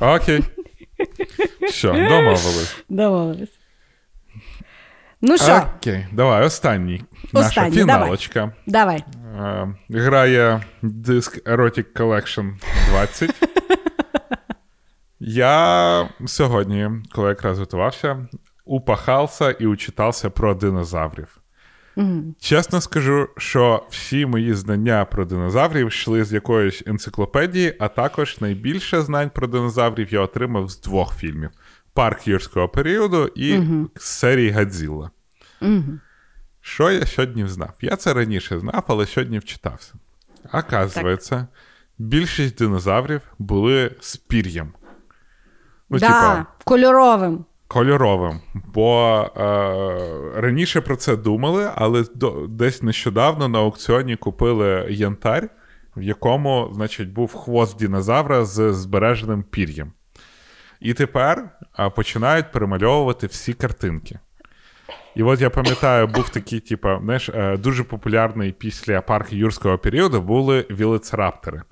Окей. Все, домовились. Домовились. Ну що, Окей, давай, останній. Наша фіналочка. давай. Е, Грає диск Erotic Collection 20. Я сьогодні, коли якраз готувався, упахався і учитався про динозаврів. Чесно скажу, що всі мої знання про динозаврів йшли з якоїсь енциклопедії, а також найбільше знань про динозаврів я отримав з двох фільмів: Парк юрського періоду і з серії Гадзілла. Що я сьогодні знав? Я це раніше знав, але сьогодні вчитався. Оказується, більшість динозаврів були з пір'ям. Ну, да, типа, кольоровим. Кольоровим. Бо е, раніше про це думали, але до, десь нещодавно на аукціоні купили янтарь, в якому, значить, був хвост динозавра з збереженим пір'ям. І тепер а, починають перемальовувати всі картинки. І от я пам'ятаю, був такий, типа, знаєш, е, дуже популярний після парку юрського періоду були вілецраптори.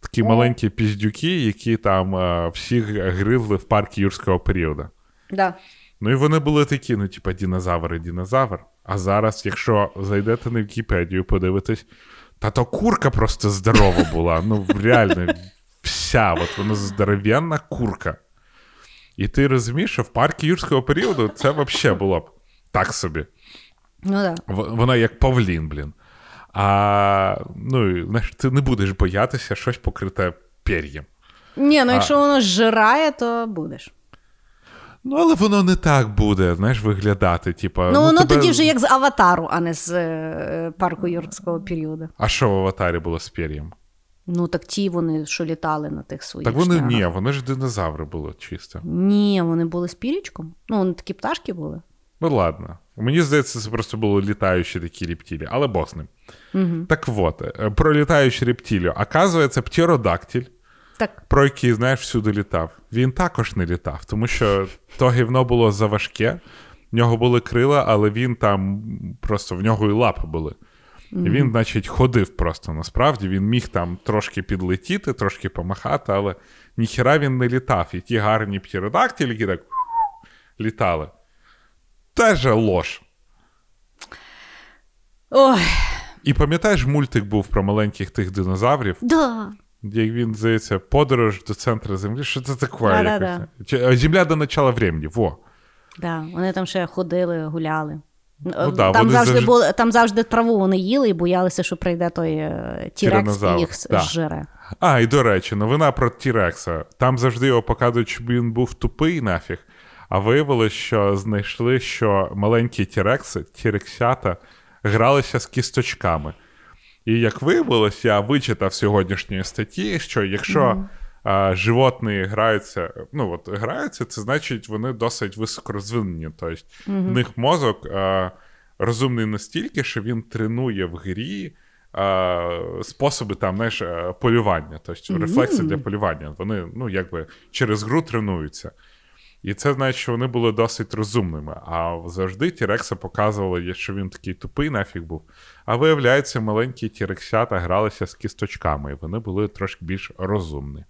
Такі маленькі піздюки, які там е, всіх гризли в парку юрського періоду. Да. Ну і вони були такі, ну, типа, динозавр і динозавр. А зараз, якщо зайдете на Вікіпедію, подивитесь, та то курка просто здорова була. Ну, реально, вся, от вона здоровенна курка. І ти розумієш, що в парку юрського періоду це взагалі було б так собі. Ну да. Вона як павлін, блін. А ну, знаєш, ти не будеш боятися щось покрите пір'ям. Ні, ну якщо воно жирає, то будеш. Ну, але воно не так буде, знаєш, виглядати. Типа, Ну, воно тебе- тоді вже як з аватару, а не з е, парку юрського періоду. А що в аватарі було з пір'ям? Ну, так ті вони, що літали на тих своїх. Так вони шнягах. ні, вони ж динозаври були чисто. Ні, вони були з пірічком. Ну, вони такі пташки були. Ну ладно. Мені здається, це просто були літаючі такі рептилії, але бог з ним. Угу. Так от, е, про літаючу рептилію. Оказується, птеродактиль, Так. про який, знаєш, всюди літав, він також не літав, тому що то гівно було заважке, в нього були крила, але він там просто в нього і лапи були. І він, значить, ходив просто насправді. Він міг там трошки підлетіти, трошки помахати, але ніхіра він не літав. І ті гарні птеродактилі, які так літали. Теж ложь. Ой, І пам'ятаєш, мультик був про маленьких тих динозаврів, да. Як він здається, подорож до центру Землі. Що це таке? Якось? Чи- е, Земля до начала времен. Во. Да, вони там ще ходили, гуляли. Ну да, там, завжди завжди- були, там завжди траву вони їли і боялися, що прийде той е, тірекс і їх да. зжере. А, і до речі, новина про Тірекса. Там завжди його показують, щоб він був тупий нафіг. А виявилось, що знайшли, що маленькі тірекси, тірексята, гралися з кісточками. І як виявилось, я вичитав сьогоднішньої статті, що якщо а, животні граються, ну от граються, це значить вони досить високорозвинені. Тобто в них мозок а, розумний настільки, що він тренує в грі а, способи там, знаєш, полювання, тобто рефлекси для полювання. Вони ну, якби через гру тренуються. І це значить, що вони були досить розумними. А завжди Тірекса показували, що він такий тупий нафіг був. А виявляється, маленькі тірексята гралися з кісточками, і вони були трошки більш розумні.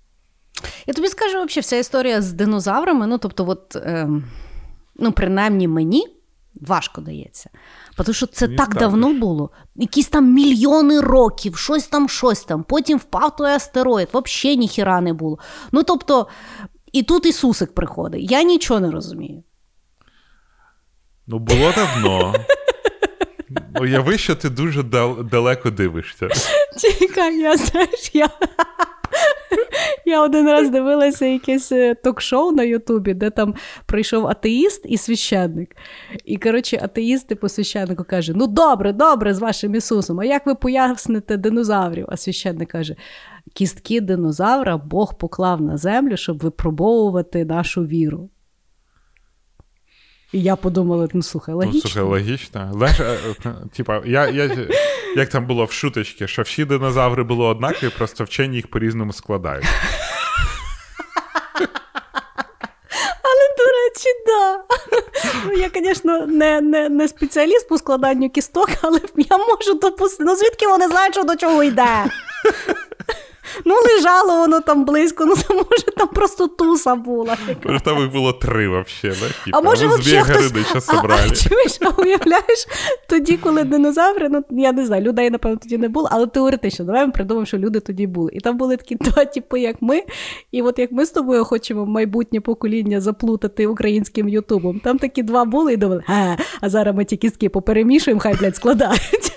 Я тобі скажу, взагалі, вся історія з динозаврами, ну тобто, от, ем, ну, принаймні мені важко дається. Тому що це Мені так також. давно було. Якісь там мільйони років, щось там, щось там. Потім впав той астероїд, взагалі ніхіра не було. Ну тобто, і тут Ісусик приходить. Я нічого не розумію. Ну, було давно. Уяви, що ти дуже дал- далеко дивишся. Чекай, я знаєш, я. Я один раз дивилася якесь е, ток-шоу на Ютубі, де там прийшов атеїст і священник. І, коротше, атеїст типу священнику каже: Ну, добре, добре, з вашим Ісусом, а як ви поясните динозаврів? А священник каже: кістки динозавра Бог поклав на землю, щоб випробовувати нашу віру. І я подумала: ну слухай, Ну, логічно. слухай, логічно. Знаєш, е, е, типа, я, я, як там було в шуточці, що всі динозаври були однакові, просто вчені їх по-різному складають. Але, до речі, да. Ну, я, звісно, не, не, не спеціаліст по складанню кісток, але я можу допустити. Ну, звідки вони знають, що до чого йде? Ну, лежало воно там близько, ну то може там просто туса була. Може, там їх було три вообще, да? Типа, А може, Збіг хтось... А, а, чуєш, а уявляєш, тоді, коли динозаври, ну я не знаю, людей, напевно, тоді не було, але теоретично, давай ми придумаємо, що люди тоді були. І там були такі два типи, як ми. І от як ми з тобою хочемо майбутнє покоління заплутати українським Ютубом, там такі два були і думали, а, а зараз ми ті кістки поперемішуємо, хай, блядь, складають.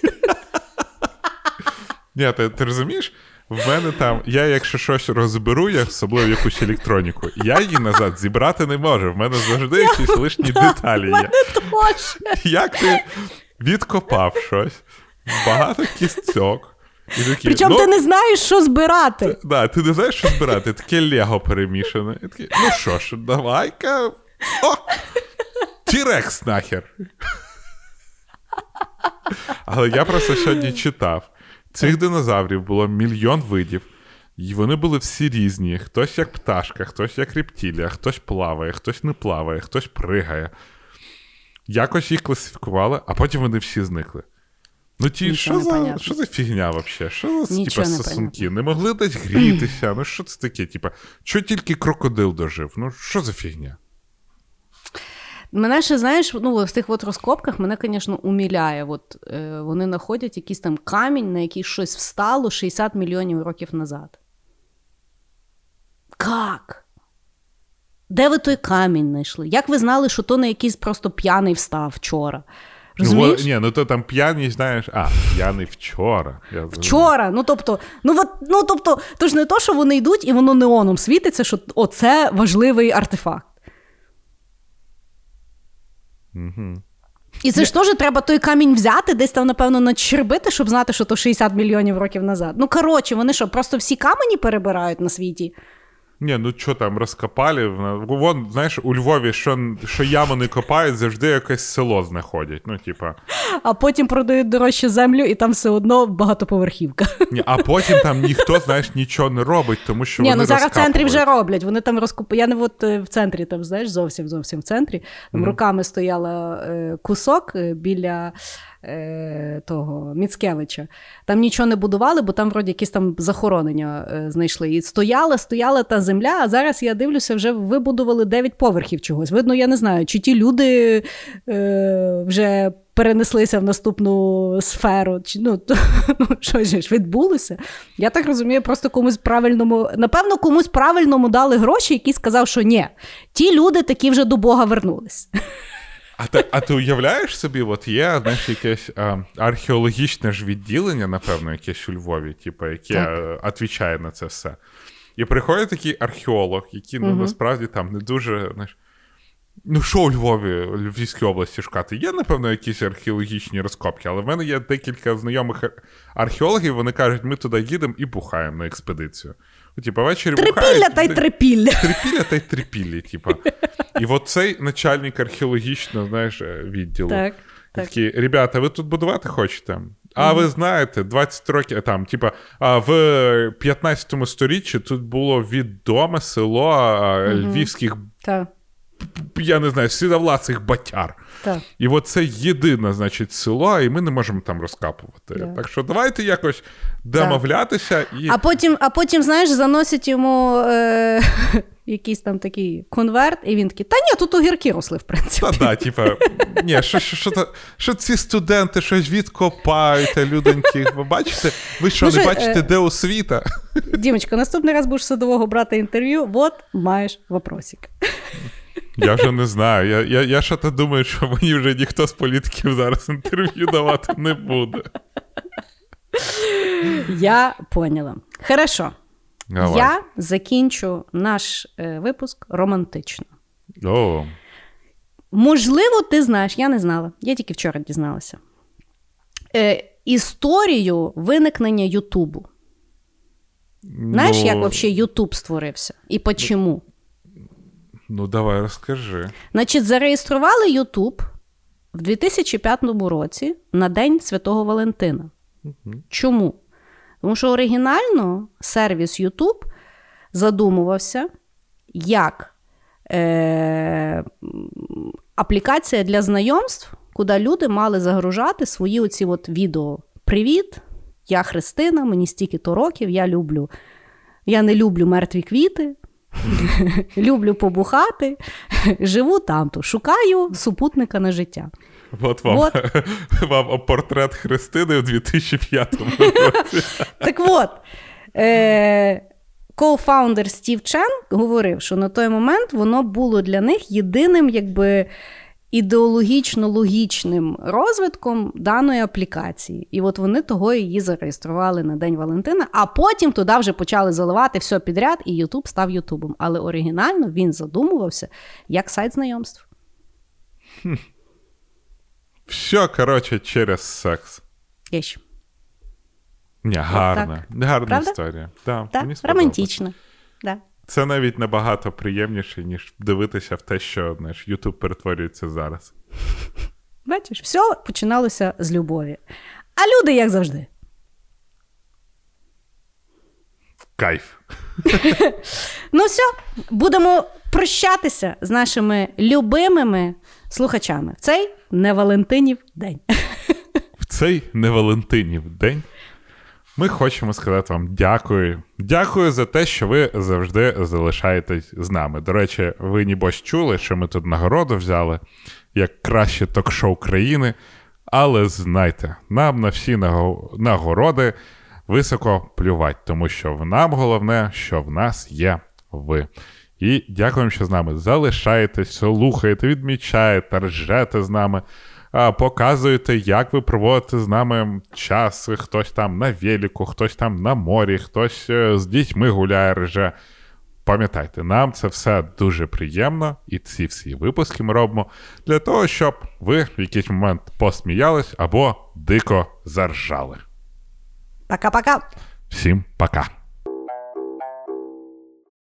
Ні, ти розумієш? В мене там, я якщо щось розберу, я особливо якусь електроніку, я її назад зібрати не можу. В мене завжди якісь лишні деталі є. Як ти відкопав щось, багато кісток. І такі, Причому ну, ти не знаєш, що збирати. Да, ти не знаєш, що збирати, таке лего перемішане. І такий, ну що ж, давай-ка. О! Тірекс нахер. Але я просто сьогодні читав. Цих динозаврів було мільйон видів, і вони були всі різні. Хтось як пташка, хтось як рептилія, хтось плаває, хтось не плаває, хтось пригає. Якось їх класифікували, а потім вони всі зникли. Ну ті, що за, що за фігня взагалі? Що за типа, не сосунки? Не могли десь грітися? Ну що це таке? Типа, що тільки крокодил дожив? Ну що за фігня? Мене ще, знаєш, ну, в тих от розкопках мене, звісно, уміляє. От, е, вони знаходять якийсь там камінь, на який щось встало 60 мільйонів років назад. Как? Де ви той камінь знайшли? Як ви знали, що то не якийсь просто п'яний встав вчора? Розумієш? Ну, ні, ну то там п'яний, знаєш, а, п'яний вчора. Я... Вчора, ну тобто, ну от, ну тобто, то ж не то, що вони йдуть і воно неоном світиться, що оце важливий артефакт. Угу. І це ж теж треба той камінь взяти, десь там, напевно, начербити, щоб знати, що то 60 мільйонів років назад. Ну, коротше, вони що, просто всі камені перебирають на світі? Ні, ну що там, розкопали. Вон, знаєш, у Львові, що що яму не копають, завжди якесь село знаходять. Ну, типа. А потім продають дорожче землю, і там все одно багатоповерхівка. Ні, А потім там ніхто, знаєш, нічого не робить, тому що. Ні, вони ну зараз в центрі вже роблять. Вони там розкуп... Я не от е, в центрі, там, знаєш, зовсім зовсім в центрі. Там Мгм. руками стояла е, кусок е, біля е, того Міцкевича. Там нічого не будували, бо там вроді якісь там захоронення е, знайшли. І стояла, стояла та земля, а зараз я дивлюся, вже вибудували 9 поверхів чогось. Видно, я не знаю, чи ті люди е, вже. Перенеслися в наступну сферу, чи ну, то, ну що ж відбулося? Я так розумію, просто комусь правильному, напевно, комусь правильному дали гроші, який сказав, що ні, ті люди такі вже до Бога вернулись. А ти, а ти уявляєш собі, от є знаєш, якесь а, археологічне ж відділення, напевно, якесь у Львові, типу, яке е, відповідає на це все. І приходить такий археолог, який ну, Мгм. насправді там не дуже. Знаєш, ну, що у Львові, Львівській області шукати? Є, напевно, якісь археологічні розкопки, але в мене є декілька знайомих археологів, вони кажуть, ми туди їдемо і бухаємо на експедицію. Типу, ввечері Трипілля та й трипілля. Трипілля та й трипілля, типа. І от цей начальник археологічного, знаєш, е, відділу. Так, так. Такі, ребята, ви тут будувати хочете? А ви знаєте, 20 років е, там, типа, а в 15 сторіччі тут було відоме село а, львівських, Так, я не знаю, сідовласих батяр. так. І от це єдине, значить, село, і ми не можемо там розкапувати. Да. Так що давайте якось домовлятися і. А потім, а потім, знаєш, заносять йому е, якийсь там такий конверт, і він такий, та ні, тут огірки росли, в принципі. Та да, типа, ні, що, що, що, що ці студенти щось відкопають, а людоньки. Ви бачите? Ви що, Ну, не що, бачите, е, де освіта? Дімочка, наступний раз будеш садового брати інтерв'ю, от маєш вопросик. Я вже не знаю. Я, я, я що то думаю, що мені вже ніхто з політиків зараз інтерв'ю давати не буде. Я поняла. Хорошо. Давай. Я закінчу наш е, випуск романтично. О, Можливо, ти знаєш, я не знала. Я тільки вчора дізналася. Е, історію виникнення Ютубу. Знаєш, ну, як взагалі Ютуб створився? І почому? Ну, давай розкажи. Значить, зареєстрували Ютуб в 2005 році на День Святого Валентина. Чому? Тому що оригінально сервіс YouTube задумувався як е- аплікація для знайомств, куди люди мали загружати свої оці от відео. Привіт, я Христина, мені стільки-то років, я люблю. Я не люблю мертві квіти, люблю побухати, живу там-то, шукаю супутника на життя. От вам, От. вам портрет Христини в 2005 році. Так от, е, коуфаундер Стів Чен говорив, що на той момент воно було для них єдиним, якби. Ідеологічно логічним розвитком даної аплікації. І от вони того її зареєстрували на День Валентина, а потім туди вже почали заливати все підряд, і Ютуб став Ютубом. Але оригінально він задумувався як сайт знайомств. Все, коротше, через секс. Є ще. Ні, гарна. Гарна Правда? історія. Да, Так, мені романтично. Да. Це навіть набагато приємніше, ніж дивитися в те, що знаєш, YouTube перетворюється зараз. Бачиш, все починалося з любові. А люди, як завжди. Кайф. Ну все, будемо прощатися з нашими любимими слухачами в цей невалентинів день. В цей невалентинів день ми хочемо сказати вам дякую. Дякую за те, що ви завжди залишаєтесь з нами. До речі, ви нібось чули, що ми тут нагороду взяли як краще ток-шоу країни. Але знайте, нам на всі нагороди високо плювати, тому що в нам головне, що в нас є ви. І дякуємо, що з нами залишаєтесь, слухаєте, відмічаєте, ржете з нами, показуєте, як ви проводите з нами час. Хтось там на велику, хтось там на морі, хтось е, з дітьми гуляє, рже. Пам'ятайте, нам це все дуже приємно, і ці всі випуски ми робимо для того, щоб ви в якийсь момент посміялись або дико заржали. Пока-пока. Всім пока!